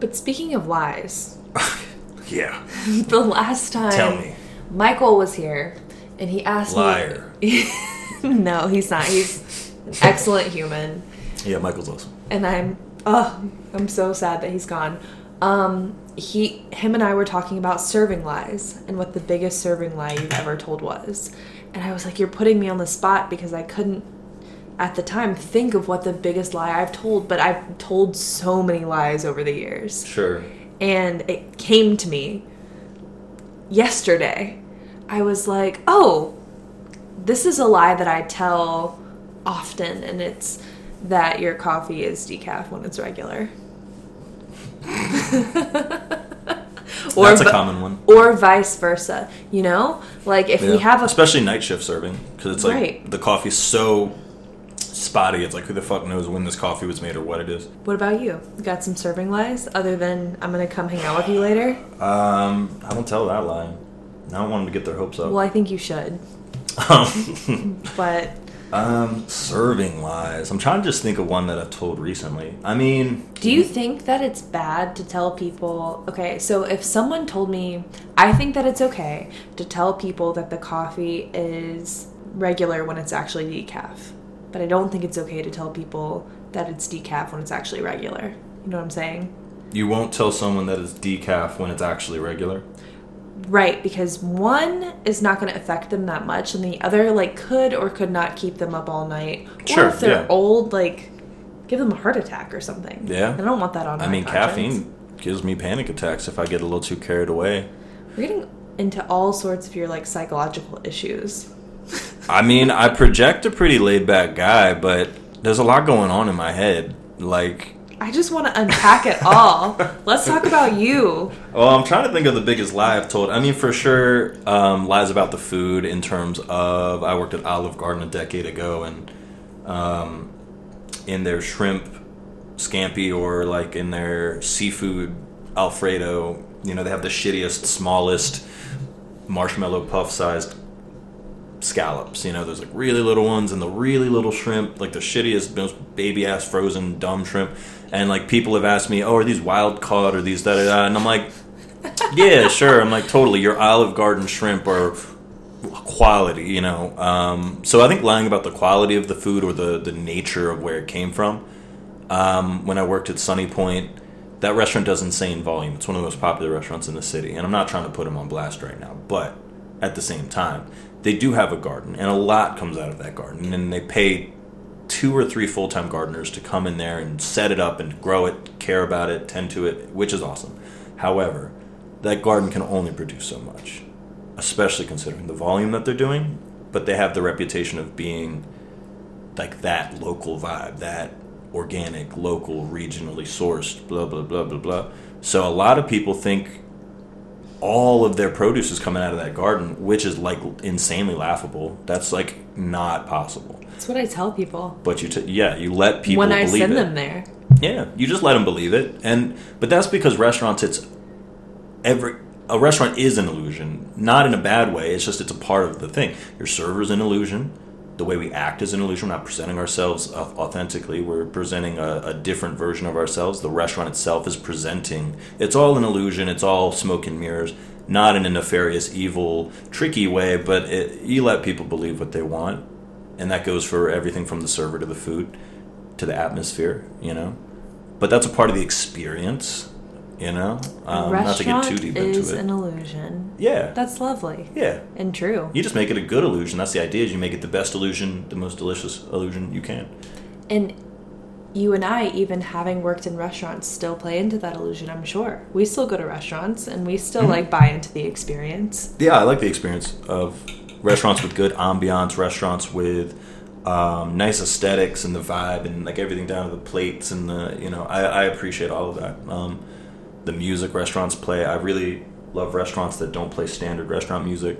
Speaker 1: But speaking of lies,
Speaker 2: Yeah.
Speaker 1: the last time
Speaker 2: Tell me.
Speaker 1: Michael was here and he asked me
Speaker 2: Liar.
Speaker 1: me. no, he's not. He's an excellent human.
Speaker 2: Yeah, Michael's awesome.
Speaker 1: and I'm oh I'm so sad that he's gone. Um, he, him, and I were talking about serving lies and what the biggest serving lie you've ever told was, and I was like, "You're putting me on the spot because I couldn't." At the time, think of what the biggest lie I've told, but I've told so many lies over the years.
Speaker 2: Sure.
Speaker 1: and it came to me yesterday. I was like, oh, this is a lie that I tell often, and it's that your coffee is decaf when it's regular. or
Speaker 2: That's a
Speaker 1: vi-
Speaker 2: common one.
Speaker 1: or vice versa. You know, like if we have a
Speaker 2: especially night shift serving because it's like
Speaker 1: Right.
Speaker 2: the coffee's so spotty. It's like who the fuck knows when this coffee was made or what it is.
Speaker 1: What about you? Got some serving lies other than I'm gonna come hang out with you later?
Speaker 2: Um, I don't tell that lie. I don't want them to get their hopes up.
Speaker 1: Well, I think you should, but
Speaker 2: um, serving lies. I'm trying to just think of one that I've told recently. I mean,
Speaker 1: Do you think that it's bad to tell people? Okay, so if someone told me, I think that it's okay to tell people that the coffee is regular when it's actually decaf. But I don't think it's okay to tell people that it's decaf when it's actually regular. You know what I'm saying?
Speaker 2: you won't tell someone that it's decaf when it's actually regular.
Speaker 1: Right, because one is not going to affect them that much, and the other, like, could or could not keep them up all night.
Speaker 2: Sure,
Speaker 1: or if they're
Speaker 2: yeah.
Speaker 1: old, like, give them a heart attack or something.
Speaker 2: Yeah.
Speaker 1: I don't want that on
Speaker 2: I mean,
Speaker 1: conscience.
Speaker 2: caffeine gives me panic attacks if I get a little too carried away.
Speaker 1: We're getting into all sorts of your like psychological issues.
Speaker 2: I mean, I project a pretty laid back guy, but there's a lot going on in my head. Like,
Speaker 1: I just want to unpack it all. Let's talk about you.
Speaker 2: well, I'm trying to think of the biggest lie I've told. I mean, for sure, um, lies about the food in terms of I worked at Olive Garden a decade ago, and um, in their shrimp scampi or like in their seafood Alfredo, you know, they have the shittiest, smallest marshmallow puff sized scallops. You know, there's like really little ones and the really little shrimp, like the shittiest, most baby ass frozen dumb shrimp. And like people have asked me, oh, are these wild caught or these da da da? And I'm like, yeah, sure. I'm like, totally. Your Olive Garden shrimp are quality, you know. Um, so I think lying about the quality of the food or the, the nature of where it came from. Um, when I worked at Sunny Point, that restaurant does insane volume. It's one of the most popular restaurants in the city. And I'm not trying to put them on blast right now, but at the same time, they do have a garden, and a lot comes out of that garden. And they pay two or three full time gardeners to come in there and set it up and grow it, care about it, tend to it, which is awesome. However, that garden can only produce so much, especially considering the volume that they're doing. But they have the reputation of being like that local vibe, that organic, local, regionally sourced, blah, blah, blah, blah, blah. So a lot of people think all of their produce is coming out of that garden, which is like insanely laughable. That's like not possible.
Speaker 1: That's what I tell people
Speaker 2: But you, t- yeah, you let people
Speaker 1: when I send
Speaker 2: it.
Speaker 1: them there.
Speaker 2: Yeah, you just let them believe it, and but that's because restaurants. It's every a restaurant is an illusion, not in a bad way. It's just it's a part of the thing. Your server's an illusion. The way we act is an illusion. We're not presenting ourselves authentically. We're presenting a, a different version of ourselves. The restaurant itself is presenting. It's all an illusion. It's all smoke and mirrors. Not in a nefarious, evil, tricky way, but it, you let people believe what they want, and that goes for everything from the server to the food to the atmosphere. You know, but that's a part of the experience. You know, um, not to get too deep
Speaker 1: is
Speaker 2: into it.
Speaker 1: an illusion.
Speaker 2: yeah,
Speaker 1: That's lovely
Speaker 2: yeah.
Speaker 1: and true.
Speaker 2: You just make it a good illusion. That's the idea. Is you make it the best illusion, the most delicious illusion you can.
Speaker 1: And you and I, even having worked in restaurants, still play into that illusion. I'm sure we still go to restaurants and we still
Speaker 2: Mm-hmm.
Speaker 1: like buy into the experience.
Speaker 2: Yeah, I like the experience of restaurants with good ambiance, restaurants with um, nice aesthetics and the vibe and like everything down to the plates and the you know I, I appreciate all of that. Um, the music restaurants play. I really love restaurants that don't play standard restaurant music.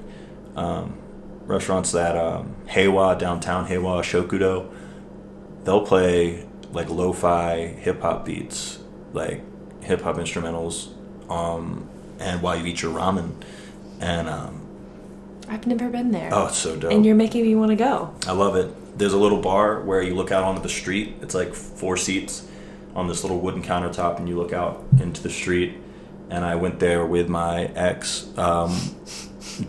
Speaker 2: Um, restaurants that um, Heiwa downtown Heiwa Shokudo, they'll play like lo-fi hip hop beats, like hip hop instrumentals, um, and while you eat your ramen, and um,
Speaker 1: I've never been there.
Speaker 2: oh, it's so dope.
Speaker 1: and you're making me want to go.
Speaker 2: I love it. There's a little bar where you look out onto the street. It's like four seats on this little wooden countertop, and you look out into the street. And I went there with my ex um,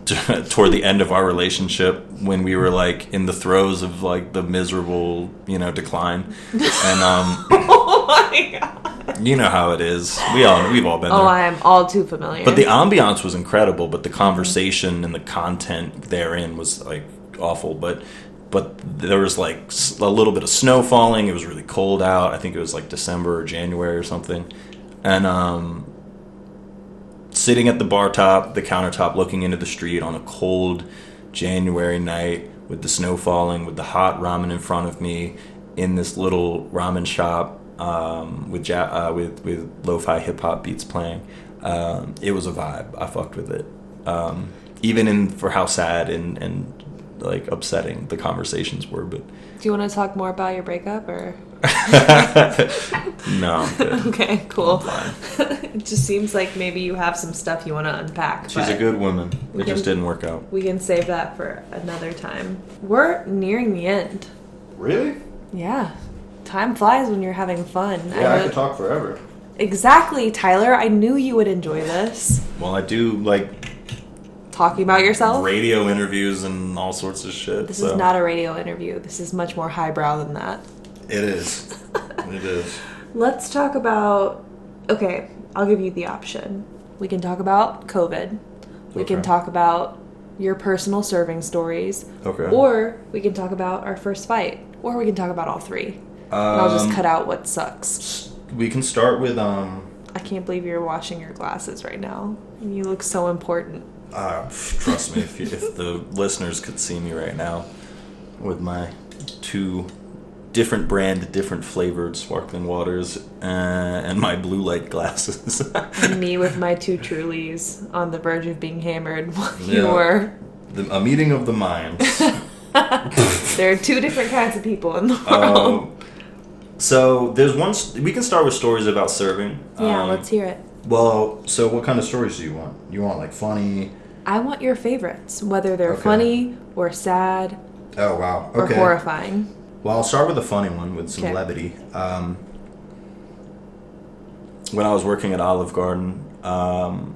Speaker 2: toward the end of our relationship when we were like in the throes of like the miserable, you know, decline. And um,
Speaker 1: Oh my god!
Speaker 2: You know how it is. We all we've all been
Speaker 1: Oh,
Speaker 2: there.
Speaker 1: I am all too familiar.
Speaker 2: But the ambiance was incredible, but the conversation and the content therein was like awful. But but there was like a little bit of snow falling. It was really cold out. I think it was like December or January or something. And um, sitting at the bar top, the countertop, looking into the street on a cold January night with the snow falling, with the hot ramen in front of me, in this little ramen shop um, with ja- uh, with with lo-fi hip hop beats playing. Um, it was a vibe. I fucked with it. Um, even in for how sad and and like upsetting the conversations were, but
Speaker 1: Do you want to talk more about your breakup or?
Speaker 2: no, I'm good.
Speaker 1: Okay, cool.
Speaker 2: I'm
Speaker 1: it just seems like maybe you have some stuff you want to unpack.
Speaker 2: She's a good woman.
Speaker 1: We
Speaker 2: It just didn't work out.
Speaker 1: We can save that for another time. We're nearing the end.
Speaker 3: Really?
Speaker 1: Yeah. Time flies when you're having fun.
Speaker 3: Yeah, I
Speaker 1: would-
Speaker 3: could talk forever.
Speaker 1: Exactly, Tyler. I knew you would enjoy this.
Speaker 2: Well, I do like
Speaker 1: Talking about yourself.
Speaker 2: radio interviews and all sorts of shit.
Speaker 1: This
Speaker 2: so.
Speaker 1: is not a radio interview. This is much more highbrow than that.
Speaker 2: It is. it is.
Speaker 1: Let's talk about. Okay, I'll give you the option. We can talk about COVID. We can talk about your personal serving stories.
Speaker 2: Okay.
Speaker 1: Or we can talk about our first fight. Or we can talk about all three. and I'll just
Speaker 2: Um,
Speaker 1: cut out what sucks.
Speaker 2: We can start with um.
Speaker 1: I can't believe you're washing your glasses right now. You look so important.
Speaker 2: Uh, trust me, if, you, if the listeners could see me right now, with my two different brand, different flavored sparkling waters, uh, and my blue light glasses.
Speaker 1: And me with my two Trulies on the verge of being hammered while you
Speaker 2: Yeah.
Speaker 1: were.
Speaker 2: the, a meeting of the minds.
Speaker 1: There are two different kinds of people in the world.
Speaker 2: Um, so there's one. st- We can start with stories about serving.
Speaker 1: yeah,
Speaker 2: Um,
Speaker 1: let's hear it.
Speaker 3: Well, so what kind of stories do you want? You want like funny?
Speaker 1: I want your favorites, whether they're
Speaker 3: Okay.
Speaker 1: funny or sad
Speaker 3: Oh wow.
Speaker 1: or
Speaker 3: Okay.
Speaker 1: horrifying.
Speaker 2: Well, I'll start with a funny one with some
Speaker 1: Okay.
Speaker 2: levity. Um, when I was working at Olive Garden, um,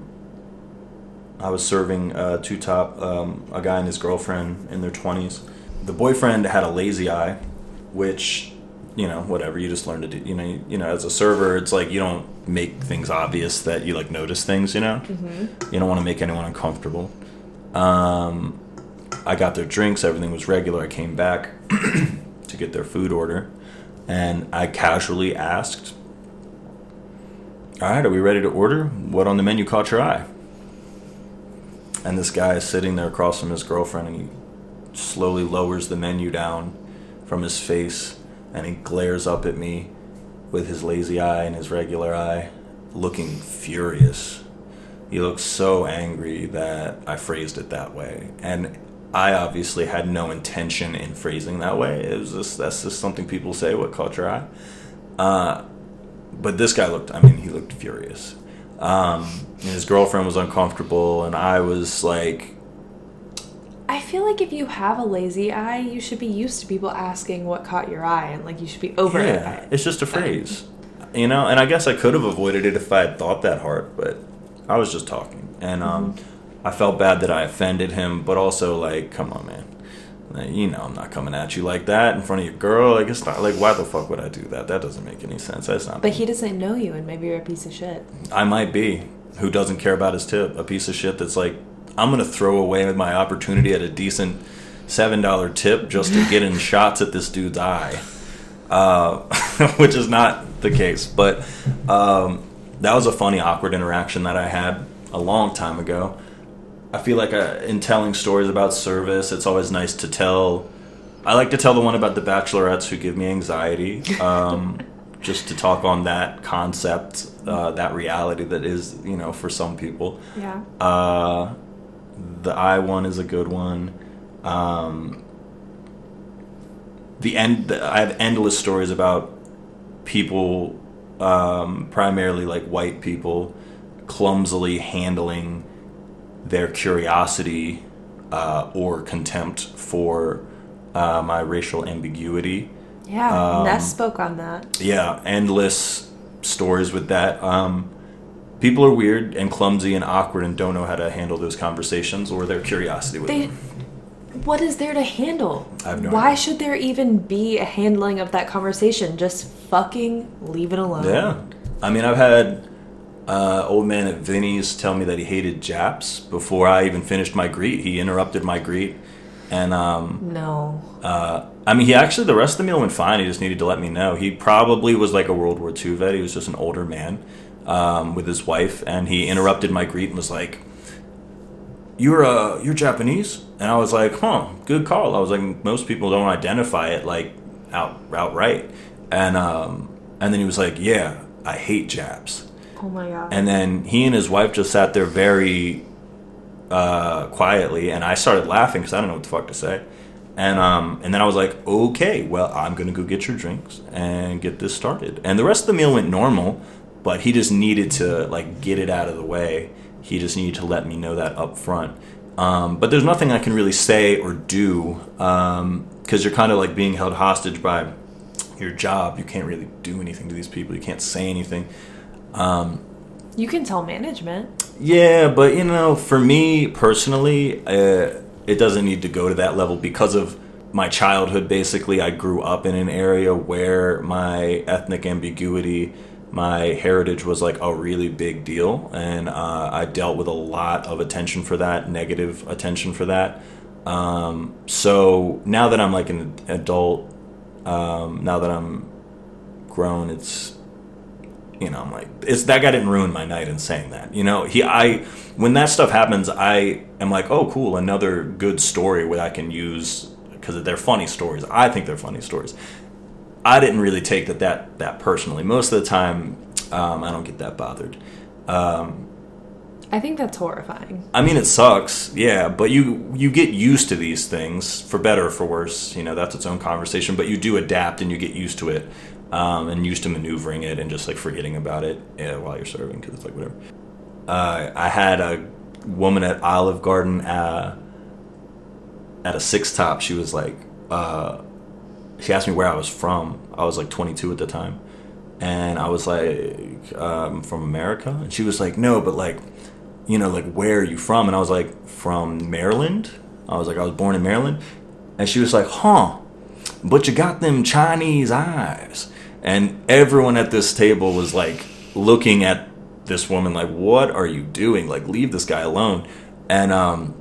Speaker 2: I was serving uh, two top, um, a guy and his girlfriend in their 20s. The boyfriend had a lazy eye, which, you know, whatever, you just learn to do. You know, you, you know, as a server, it's like you don't make things obvious that you like notice things, you know? You don't want to make anyone uncomfortable. Um, I got their drinks, everything was regular. I came back to get their food order, and I casually asked, All right, are we ready to order? What on the menu caught your eye? And this guy is sitting there across from his girlfriend, and he slowly lowers the menu down from his face, and he glares up at me with his lazy eye and his regular eye, looking furious. He looked so angry that I phrased it that way. And I obviously had no intention in phrasing that way. It was just that's just something people say, what caught your eye? Uh, but this guy looked I mean, he looked furious. Um, his girlfriend was uncomfortable and I was like
Speaker 1: I feel like if you have a lazy eye, you should be used to people asking what caught your eye and like you should be over
Speaker 2: yeah,
Speaker 1: it.
Speaker 2: it's just a phrase. You know, and I guess I could have avoided it if I had thought that hard, but I was just talking. And um, I felt bad that I offended him, but also like, come on, man. Like, you know, I'm not coming at you like that in front of your girl. Like, it's not like, why the fuck would I do that? That doesn't make any sense. That's not.
Speaker 1: But he doesn't know you and maybe you're a piece of shit.
Speaker 2: I might be. Who doesn't care about his tip? A piece of shit that's like, I'm gonna throw away my opportunity at a decent seven dollar tip just to get in shots at this dude's eye, uh, which is not the case. But um, that was a funny, awkward interaction that I had a long time ago. I feel like uh in telling stories about service, it's always nice to tell. I like to tell the one about the bachelorettes who give me anxiety. Um, just to talk on that concept, uh, that reality that is, you know, for some people.
Speaker 1: Yeah.
Speaker 2: Uh, the I one is a good one. Um, the end. The, I have endless stories about people, um, primarily like white people, clumsily handling their curiosity uh, or contempt for uh, my racial ambiguity.
Speaker 1: Yeah.
Speaker 2: Um,
Speaker 1: Ness spoke on that.
Speaker 2: Yeah, endless stories with that. Um, people are weird and clumsy and awkward and don't know how to handle those conversations or their curiosity with
Speaker 1: They
Speaker 2: them.
Speaker 1: what is there to handle?
Speaker 2: I have no
Speaker 1: Why
Speaker 2: idea.
Speaker 1: should there even be a handling of that conversation? Just fucking leave it alone.
Speaker 2: Yeah. I mean, I've had uh, old man at Vinnie's tell me that he hated Japs before I even finished my greet. He interrupted my greet, and um,
Speaker 1: No.
Speaker 2: uh, I mean, he actually the rest of the meal went fine. He just needed to let me know. He probably was like a World War II vet. He was just an older man um, with his wife, and he interrupted my greet and was like, "You're uh, you're Japanese," and I was like, "Huh, good call." I was like, most people don't identify it like out outright, and um, and then he was like, "Yeah, I hate Japs."
Speaker 1: Oh my god.
Speaker 2: And then he and his wife just sat there very uh, quietly, and I started laughing because I don't know what the fuck to say. And um, and then I was like, okay, well, I'm gonna go get your drinks and get this started. And the rest of the meal went normal, but he just needed to like get it out of the way. He just needed to let me know that up front. Um, but there's nothing I can really say or do because you're kind of like being held hostage by your job. You can't really do anything to these people. You can't say anything.
Speaker 1: you can tell management.
Speaker 2: Yeah, but you know, for me personally, uh, it doesn't need to go to that level because of my childhood. Basically, I grew up in an area where my ethnic ambiguity, my heritage was like a really big deal, and uh, I dealt with a lot of attention for that, negative attention for that. Um, so now that I'm like an adult, um, now that I'm grown, it's you know, I'm like, it's that guy didn't ruin my night in saying that. You know, he, I, when that stuff happens, I am like, oh, cool, another good story where I can use because they're funny stories. I think they're funny stories. I didn't really take that that that personally. Most of the time, um, I don't get that bothered. Um,
Speaker 1: I think that's horrifying.
Speaker 2: I mean, it sucks, yeah, but you you get used to these things for better or for worse. You know, that's its own conversation. But you do adapt and you get used to it, um, and used to maneuvering it and just like forgetting about it yeah, while you're serving because it's like whatever. Uh, I had a woman at Olive Garden uh, at a six top. She was like, uh, she asked me where I was from. I was like 22 at the time, and I was like, um, from America, and she was like, no, but like you know, like, where are you from? And I was like, from Maryland. I was like, I was born in Maryland. And she was like, huh, but you got them Chinese eyes. And everyone at this table was like looking at this woman like, what are you doing? Like, leave this guy alone. And, um,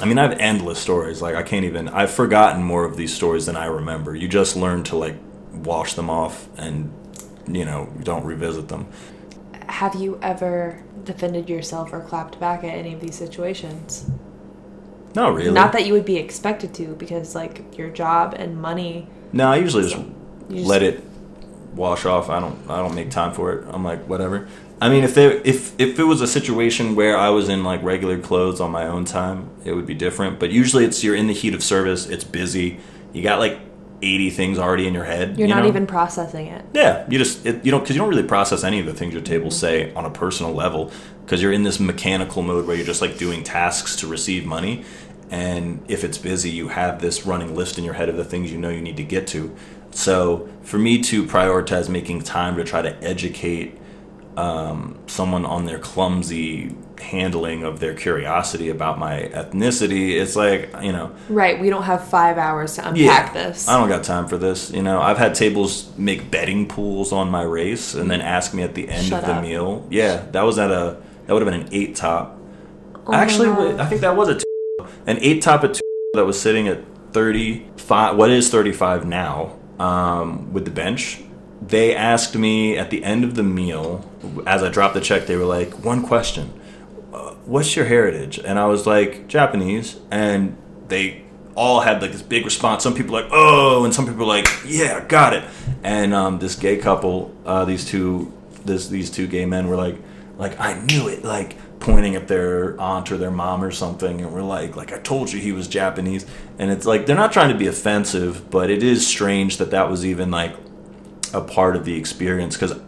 Speaker 2: I mean, I have endless stories. Like, I can't even, I've forgotten more of these stories than I remember. You just learn to, like, wash them off and, you know, don't revisit them.
Speaker 1: Have you ever defended yourself or clapped back at any of these situations?
Speaker 2: Not really.
Speaker 1: Not that you would be expected to, because like your job and money.
Speaker 2: No, I usually just
Speaker 1: just-
Speaker 2: let it wash off. I don't I don't make time for it. I'm like whatever. I mean, if there if if it was a situation where I was in like regular clothes on my own time, it would be different. But usually, it's you're in the heat of service. It's busy. You got like 80 things already in your head.
Speaker 1: You're
Speaker 2: you
Speaker 1: not
Speaker 2: know?
Speaker 1: even processing it.
Speaker 2: Yeah, you just it, you don't because you don't really process any of the things your tables say on a personal level because you're in this mechanical mode where you're just like doing tasks to receive money, and if it's busy, you have this running list in your head of the things you know you need to get to. So for me to prioritize making time to try to educate um, someone on their clumsy handling of their curiosity about my ethnicity, it's like you know
Speaker 1: Right. We don't have five hours to unpack this.
Speaker 2: I don't got time for this. You know, I've had tables make betting pools on my race and then ask me at the end
Speaker 1: Shut
Speaker 2: of the meal. Yeah, that was at a that would have been an eight top.
Speaker 1: Oh
Speaker 2: Actually, I think that was a two, an eight top at two that was sitting at thirty five. What is thirty five now? Um, with the bench. They asked me at the end of the meal, as I dropped the check, they were like, "One question, uh, what's your heritage?" And I was like, "Japanese," and they all had like this big response. Some people like, "Oh," and some people like, "Yeah, got it." And um, this gay couple, uh, these two, this these two gay men were like, "Like I knew it," like pointing at their aunt or their mom or something, and we're like, "Like I told you he was Japanese." And it's like they're not trying to be offensive, but it is strange that that was even like a part of the experience because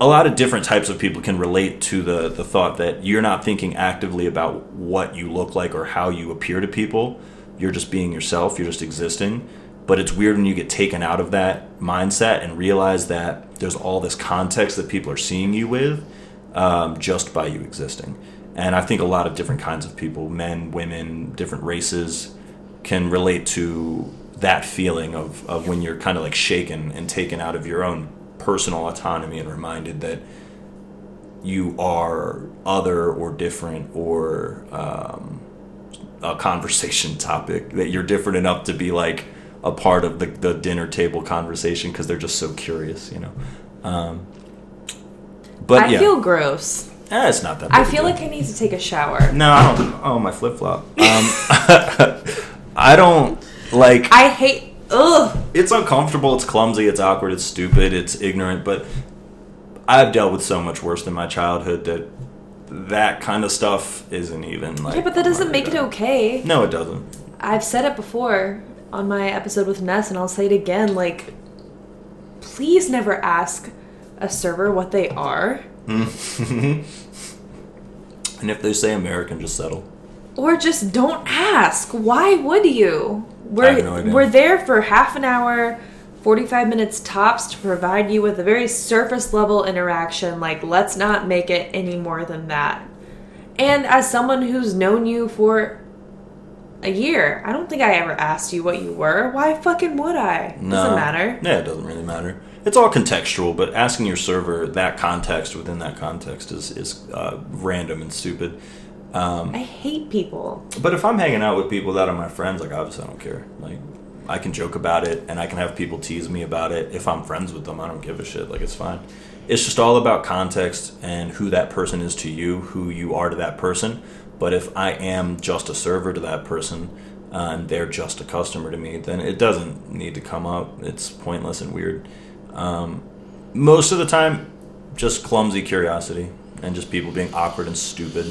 Speaker 2: a lot of different types of people can relate to the the thought that you're not thinking actively about what you look like or how you appear to people. You're just being yourself. You're just existing. But it's weird when you get taken out of that mindset and realize that there's all this context that people are seeing you with um, just by you existing. And I think a lot of different kinds of people, men, women, different races, can relate to that feeling of, of when you're kind of like shaken and taken out of your own personal autonomy and reminded that you are other or different or um, a conversation topic that you're different enough to be like a part of the, the dinner table conversation because they're just so curious you know um, but
Speaker 1: I
Speaker 2: yeah
Speaker 1: feel gross.
Speaker 2: Eh, it's not that
Speaker 1: I feel like I need to take a shower.
Speaker 2: no I don't oh my flip-flop um, I don't like
Speaker 1: I hate. Ugh.
Speaker 2: it's uncomfortable, it's clumsy, it's awkward, it's stupid, it's ignorant, but I've dealt with so much worse in my childhood that that kind of stuff isn't even like
Speaker 1: Yeah, but that doesn't make it okay.
Speaker 2: No, it doesn't.
Speaker 1: I've said it before on my episode with Ness, and I'll say it again. Like, please never ask a server what they are,
Speaker 2: And if they say American, just settle.
Speaker 1: Or just don't ask. Why would you? We're
Speaker 2: have no idea.
Speaker 1: we're there for half an hour. 45 minutes tops to provide you with a very surface level interaction. Like, let's not make it any more than that. And as someone who's known you for a year, I don't think I ever asked you what you were. Why fucking would I?
Speaker 2: No.
Speaker 1: Doesn't matter.
Speaker 2: Yeah, it doesn't really matter. It's all contextual, but asking your server that context within that context is, is uh, random and stupid. Um,
Speaker 1: I hate people.
Speaker 2: But if I'm hanging out with people that are my friends, like obviously I don't care. Like I can joke about it and I can have people tease me about it. If I'm friends with them, I don't give a shit. Like it's fine. It's just all about context and who that person is to you, who you are to that person. But if I am just a server to that person uh, and they're just a customer to me, then it doesn't need to come up. It's pointless and weird. Um, most of the time, just clumsy curiosity and just people being awkward and stupid.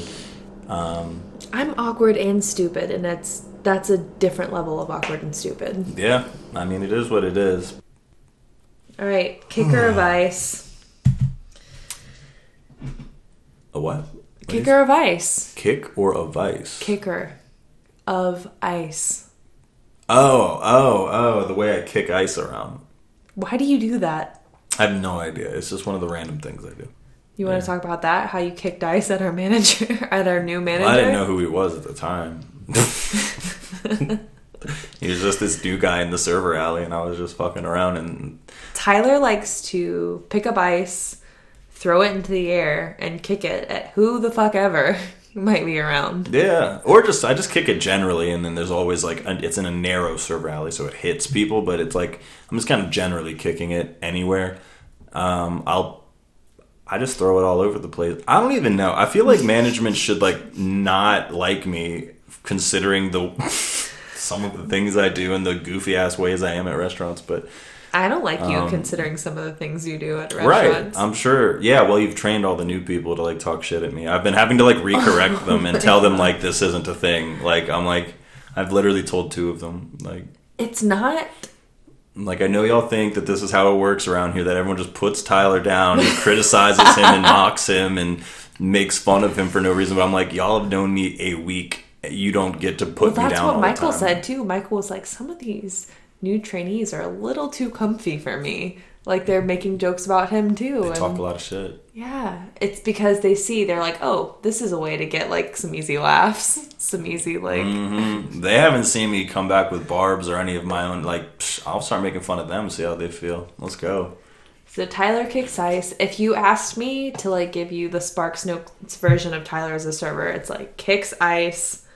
Speaker 2: Um,
Speaker 1: I'm awkward and stupid, and that's that's a different level of awkward and stupid.
Speaker 2: Yeah, I mean, it is what it is.
Speaker 1: All right, kicker of ice.
Speaker 2: A what? What
Speaker 1: Kicker of ice.
Speaker 2: Kick or a vice?
Speaker 1: Kicker of ice.
Speaker 2: Oh, oh, oh, the way I kick ice around.
Speaker 1: Why do you do that?
Speaker 2: I have no idea. It's just one of the random things I do.
Speaker 1: You want to talk about that? How you kicked ice at our manager, at our new manager?
Speaker 2: Well, I didn't know who he was at the time. he was just this new guy in the server alley, and I was just fucking around. And
Speaker 1: Tyler likes to pick up ice, throw it into the air, and kick it at who the fuck ever might be around.
Speaker 2: yeah, or just I just kick it generally, and then there's always like a, it's in a narrow server alley, so it hits people. But it's like I'm just kind of generally kicking it anywhere. Um, I'll I just throw it all over the place. I don't even know. I feel like management should like not like me considering the some of the things I do and the goofy ass ways I am at restaurants, but
Speaker 1: I don't like you
Speaker 2: Um,
Speaker 1: considering some of the things you do at restaurants. right.
Speaker 2: I'm sure. Yeah, well, you've trained all the new people to like talk shit at me. I've been having to like recorrect them and tell them like this isn't a thing. Like I'm like I've literally told two of them like
Speaker 1: it's not.
Speaker 2: Like I know y'all think that this is how it works around here that everyone just puts Tyler down and criticizes him and mocks him and makes fun of him for no reason but I'm like y'all have known me a week you don't get to put
Speaker 1: Well,
Speaker 2: me down. that's what
Speaker 1: Michael said too. Michael was like, some of these new trainees are a little too comfy for me. Like they're making jokes about him too.
Speaker 2: they
Speaker 1: and
Speaker 2: talk a lot of shit
Speaker 1: Yeah, it's because they see they're like, oh, this is a way to get like some easy laughs, some easy like.
Speaker 2: hmm they haven't seen me come back with barbs or any of my own like psh, I'll start making fun of them see how they feel let's go
Speaker 1: So Tyler kicks ice. If you asked me to like give you the Sparks Notes version of Tyler as a server, it's like kicks ice,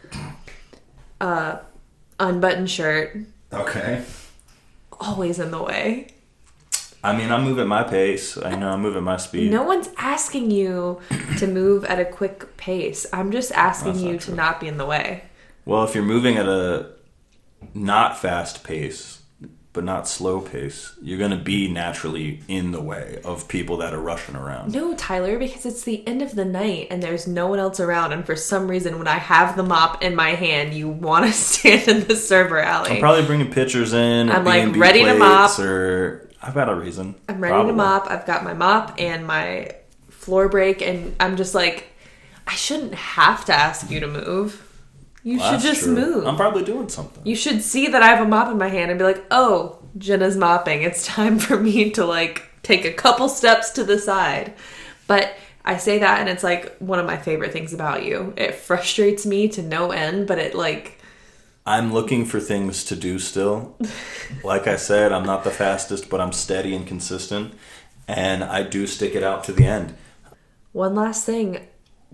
Speaker 1: uh, unbuttoned shirt,
Speaker 3: Okay.
Speaker 1: always in the way.
Speaker 2: I mean I'm moving my pace I know I'm moving my speed
Speaker 1: No one's asking you to move at a quick pace. I'm just asking
Speaker 2: That's
Speaker 1: you
Speaker 2: not
Speaker 1: to not be in the way.
Speaker 2: well if you're moving at a not fast pace but not slow pace you're gonna be naturally in the way of people that are rushing around
Speaker 1: No, Tyler, because it's the end of the night and there's no one else around. And for some reason, when I have the mop in my hand, you want to stand in the server alley.
Speaker 2: I'm probably bringing pictures in.
Speaker 1: I'm, like, ready to mop.
Speaker 2: Or I've got a reason.
Speaker 1: I'm ready
Speaker 2: Probably.
Speaker 1: to mop. I've got my mop and my floor break, and I'm just like, I shouldn't have to ask you to move. You
Speaker 2: Well,
Speaker 1: should just
Speaker 2: true.
Speaker 1: move.
Speaker 2: I'm probably doing something.
Speaker 1: you should see that I have a mop in my hand and be like, oh, Jenna's mopping. It's time for me to like take a couple steps to the side. But I say that, and it's like one of my favorite things about you. It frustrates me to no end, but it like
Speaker 2: I'm looking for things to do still. like I said, I'm not the fastest, but I'm steady and consistent. and I do stick it out to the end.
Speaker 1: One last thing.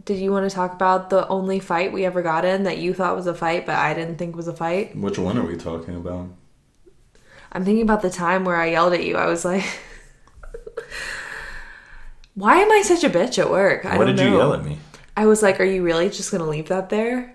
Speaker 1: Did you want to talk about the only fight we ever got in that you thought was a fight, but I didn't think was a fight?
Speaker 2: Which one are we talking about?
Speaker 1: I'm thinking about the time where I yelled at you. I was like, "Why am I such a bitch at work?" I
Speaker 2: what
Speaker 1: don't
Speaker 2: did you yell at me?
Speaker 1: I was like, "Are you really just gonna leave that there?"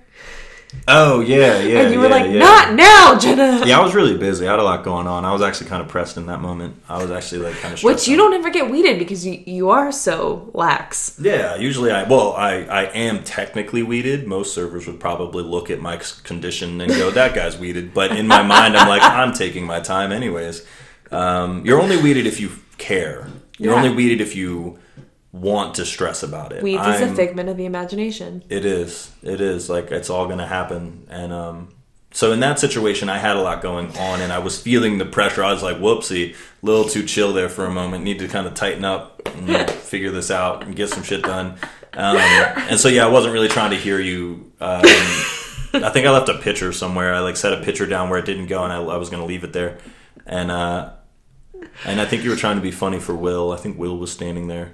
Speaker 2: Oh yeah, yeah.
Speaker 1: and you were
Speaker 2: yeah,
Speaker 1: like,
Speaker 2: yeah.
Speaker 1: "Not now, Jenna."
Speaker 2: Yeah, I was really busy. I had a lot going on. I was actually kind of pressed in that moment. I was actually like kind of.
Speaker 1: Which you don't ever get weeded because you you are so lax.
Speaker 2: Yeah, usually I well I I am technically weeded. Most servers would probably look at my condition and go, "That guy's weeded." But in my mind, I'm like, I'm taking my time anyways. Um, you're only weeded if you care. You're
Speaker 1: Yeah.
Speaker 2: only weeded if you want to stress about it.
Speaker 1: Weeds is a
Speaker 2: I'm-
Speaker 1: figment of the imagination.
Speaker 2: It is. It is. Like it's all gonna happen. And um so in that situation I had a lot going on and I was feeling the pressure. I was like, whoopsie, a little too chill there for a moment. Need to kind of tighten up and figure this out and get some shit done. Um, and so yeah, I wasn't really trying to hear you. Um, I think I left a picture somewhere. I like set a picture down where it didn't go, and I, I was going to leave it there. And uh, and I think you were trying to be funny for Will. I think Will was standing there,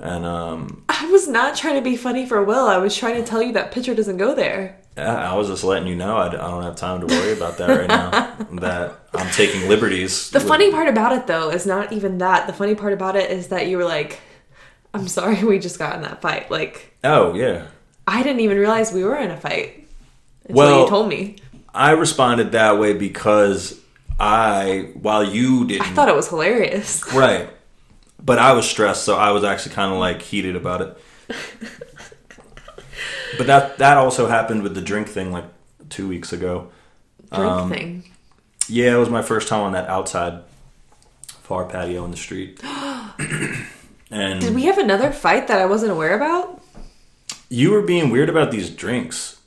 Speaker 2: and um,
Speaker 1: I was not trying to be funny for Will. I was trying to tell you that picture doesn't go there.
Speaker 2: Yeah, I was just letting you know I, I don't have time to worry about that right now. that I'm taking liberties.
Speaker 1: The
Speaker 2: with-
Speaker 1: funny part about it, though, is not even that. The funny part about it is that you were like, "I'm sorry, we just got in that fight." Like,
Speaker 2: Oh yeah,
Speaker 1: I didn't even realize we were in a fight until
Speaker 2: Well-
Speaker 1: you told me.
Speaker 2: I responded that way because I, while you didn't,
Speaker 1: I thought it was hilarious.
Speaker 2: right, but I was stressed, so I was actually kind of like heated about it. but that that also happened with the drink thing like two weeks ago.
Speaker 1: Drink
Speaker 2: Um,
Speaker 1: thing.
Speaker 2: Yeah, it was my first time on that outside far patio in the street. and
Speaker 1: Did we have another fight that I wasn't aware about?
Speaker 2: You were being weird about these drinks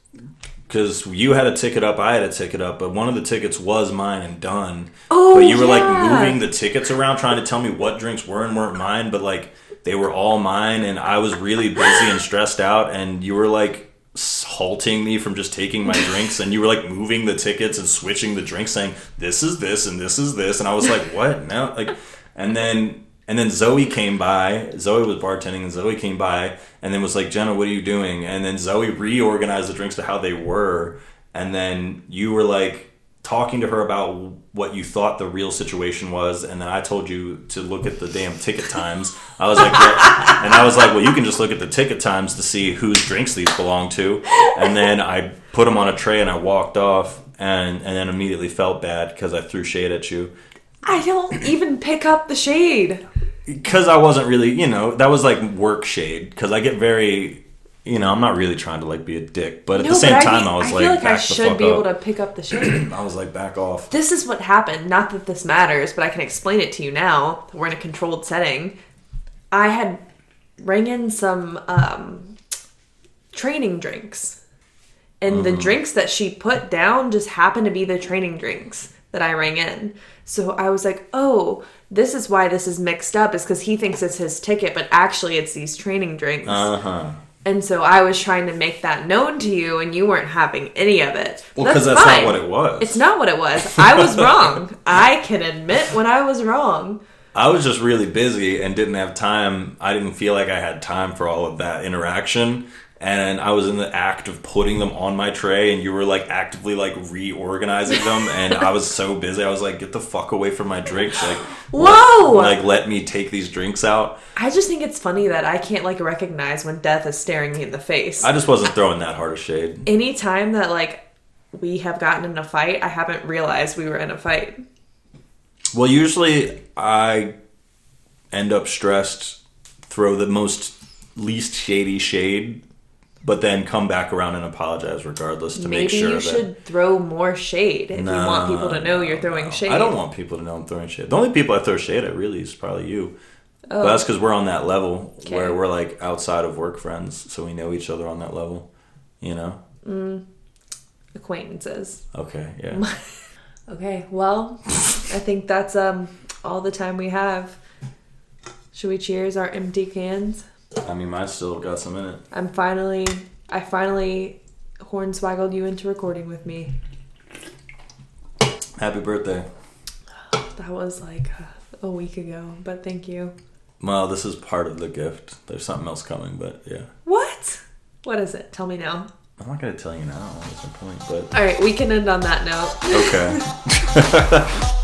Speaker 2: because you had a ticket up, I had a ticket up, but one of the tickets was mine and done.
Speaker 1: Oh,
Speaker 2: but you were like moving the tickets around, trying to tell me what drinks were and weren't mine, but like they were all mine, and I was really busy and stressed out, and you were like halting me from just taking my drinks, and you were like moving the tickets and switching the drinks, saying this is this and this is this, and I was like, what? No, like, and then. And then Zoe came by. Zoe was bartending, and Zoe came by, and then was like, "Jenna, what are you doing?" And then Zoe reorganized the drinks to how they were, and then you were like talking to her about what you thought the real situation was, and then I told you to look at the damn ticket times. I was like, well, and I was like, well, you can just look at the ticket times to see whose drinks these belong to, and then I put them on a tray and I walked off, and and then immediately felt bad because I threw shade at you
Speaker 1: I don't even pick up the shade.
Speaker 2: because I wasn't really, you know, that was like work shade. Because I get very, you know, I'm not really trying to like be a dick, but at the same
Speaker 1: but
Speaker 2: time,
Speaker 1: mean-
Speaker 2: I was
Speaker 1: I
Speaker 2: like,
Speaker 1: feel like I should be able to pick up the shade.
Speaker 2: I was like, back off.
Speaker 1: this is what happened. Not that this matters, but I can explain it to you now. We're in a controlled setting. I had rang in some um, training drinks, and the drinks that she put down just happened to be the training drinks that I rang in. So I was like, "Oh, this is why this is mixed up. Is because he thinks it's his ticket, but actually it's these training drinks."
Speaker 2: Uh huh.
Speaker 1: And so I was trying to make that known to you, and you weren't having any of it.
Speaker 2: Well, because that's
Speaker 1: fine.
Speaker 2: not what it was.
Speaker 1: It's not what it was. I was wrong. I can admit when I was wrong.
Speaker 2: I was just really busy and didn't have time. I didn't feel like I had time for all of that interaction. And I was in the act of putting them on my tray, and you were like actively like reorganizing them. And I was so busy. I was like, "Get the fuck away from my drinks!" Like,
Speaker 1: Whoa!
Speaker 2: Let, like let me take these drinks out.
Speaker 1: I just think it's funny that I can't like recognize when death is staring me in the face.
Speaker 2: I just wasn't throwing that hard of shade.
Speaker 1: Anytime that like we have gotten in a fight, I haven't realized we were in a fight.
Speaker 2: Well, usually I end up stressed, throw the most least shady shade, but then come back around and apologize regardless to
Speaker 1: Maybe
Speaker 2: make sure Maybe
Speaker 1: you
Speaker 2: that.
Speaker 1: should throw more shade if you want people to know you're throwing shade.
Speaker 2: I don't want people to know I'm throwing shade. The only people I throw shade at really is probably you.
Speaker 1: Oh.
Speaker 2: But that's because we're on that level
Speaker 1: Okay.
Speaker 2: where we're like outside of work friends, so we know each other on that level. You know?
Speaker 1: acquaintances.
Speaker 2: Okay, yeah.
Speaker 1: Okay, well, I think that's um all the time we have. Should we cheers our empty cans?
Speaker 2: I mean, mine still got some in it.
Speaker 1: I'm finally, I finally hornswaggled you into recording with me.
Speaker 2: Happy birthday.
Speaker 1: That was like a week ago, but thank you.
Speaker 2: Well, this is part of the gift. There's something else coming, but yeah.
Speaker 1: What? What is it? Tell me now.
Speaker 2: I'm not gonna tell you now. What's the point? But
Speaker 1: All right, we can end on that note.
Speaker 2: okay.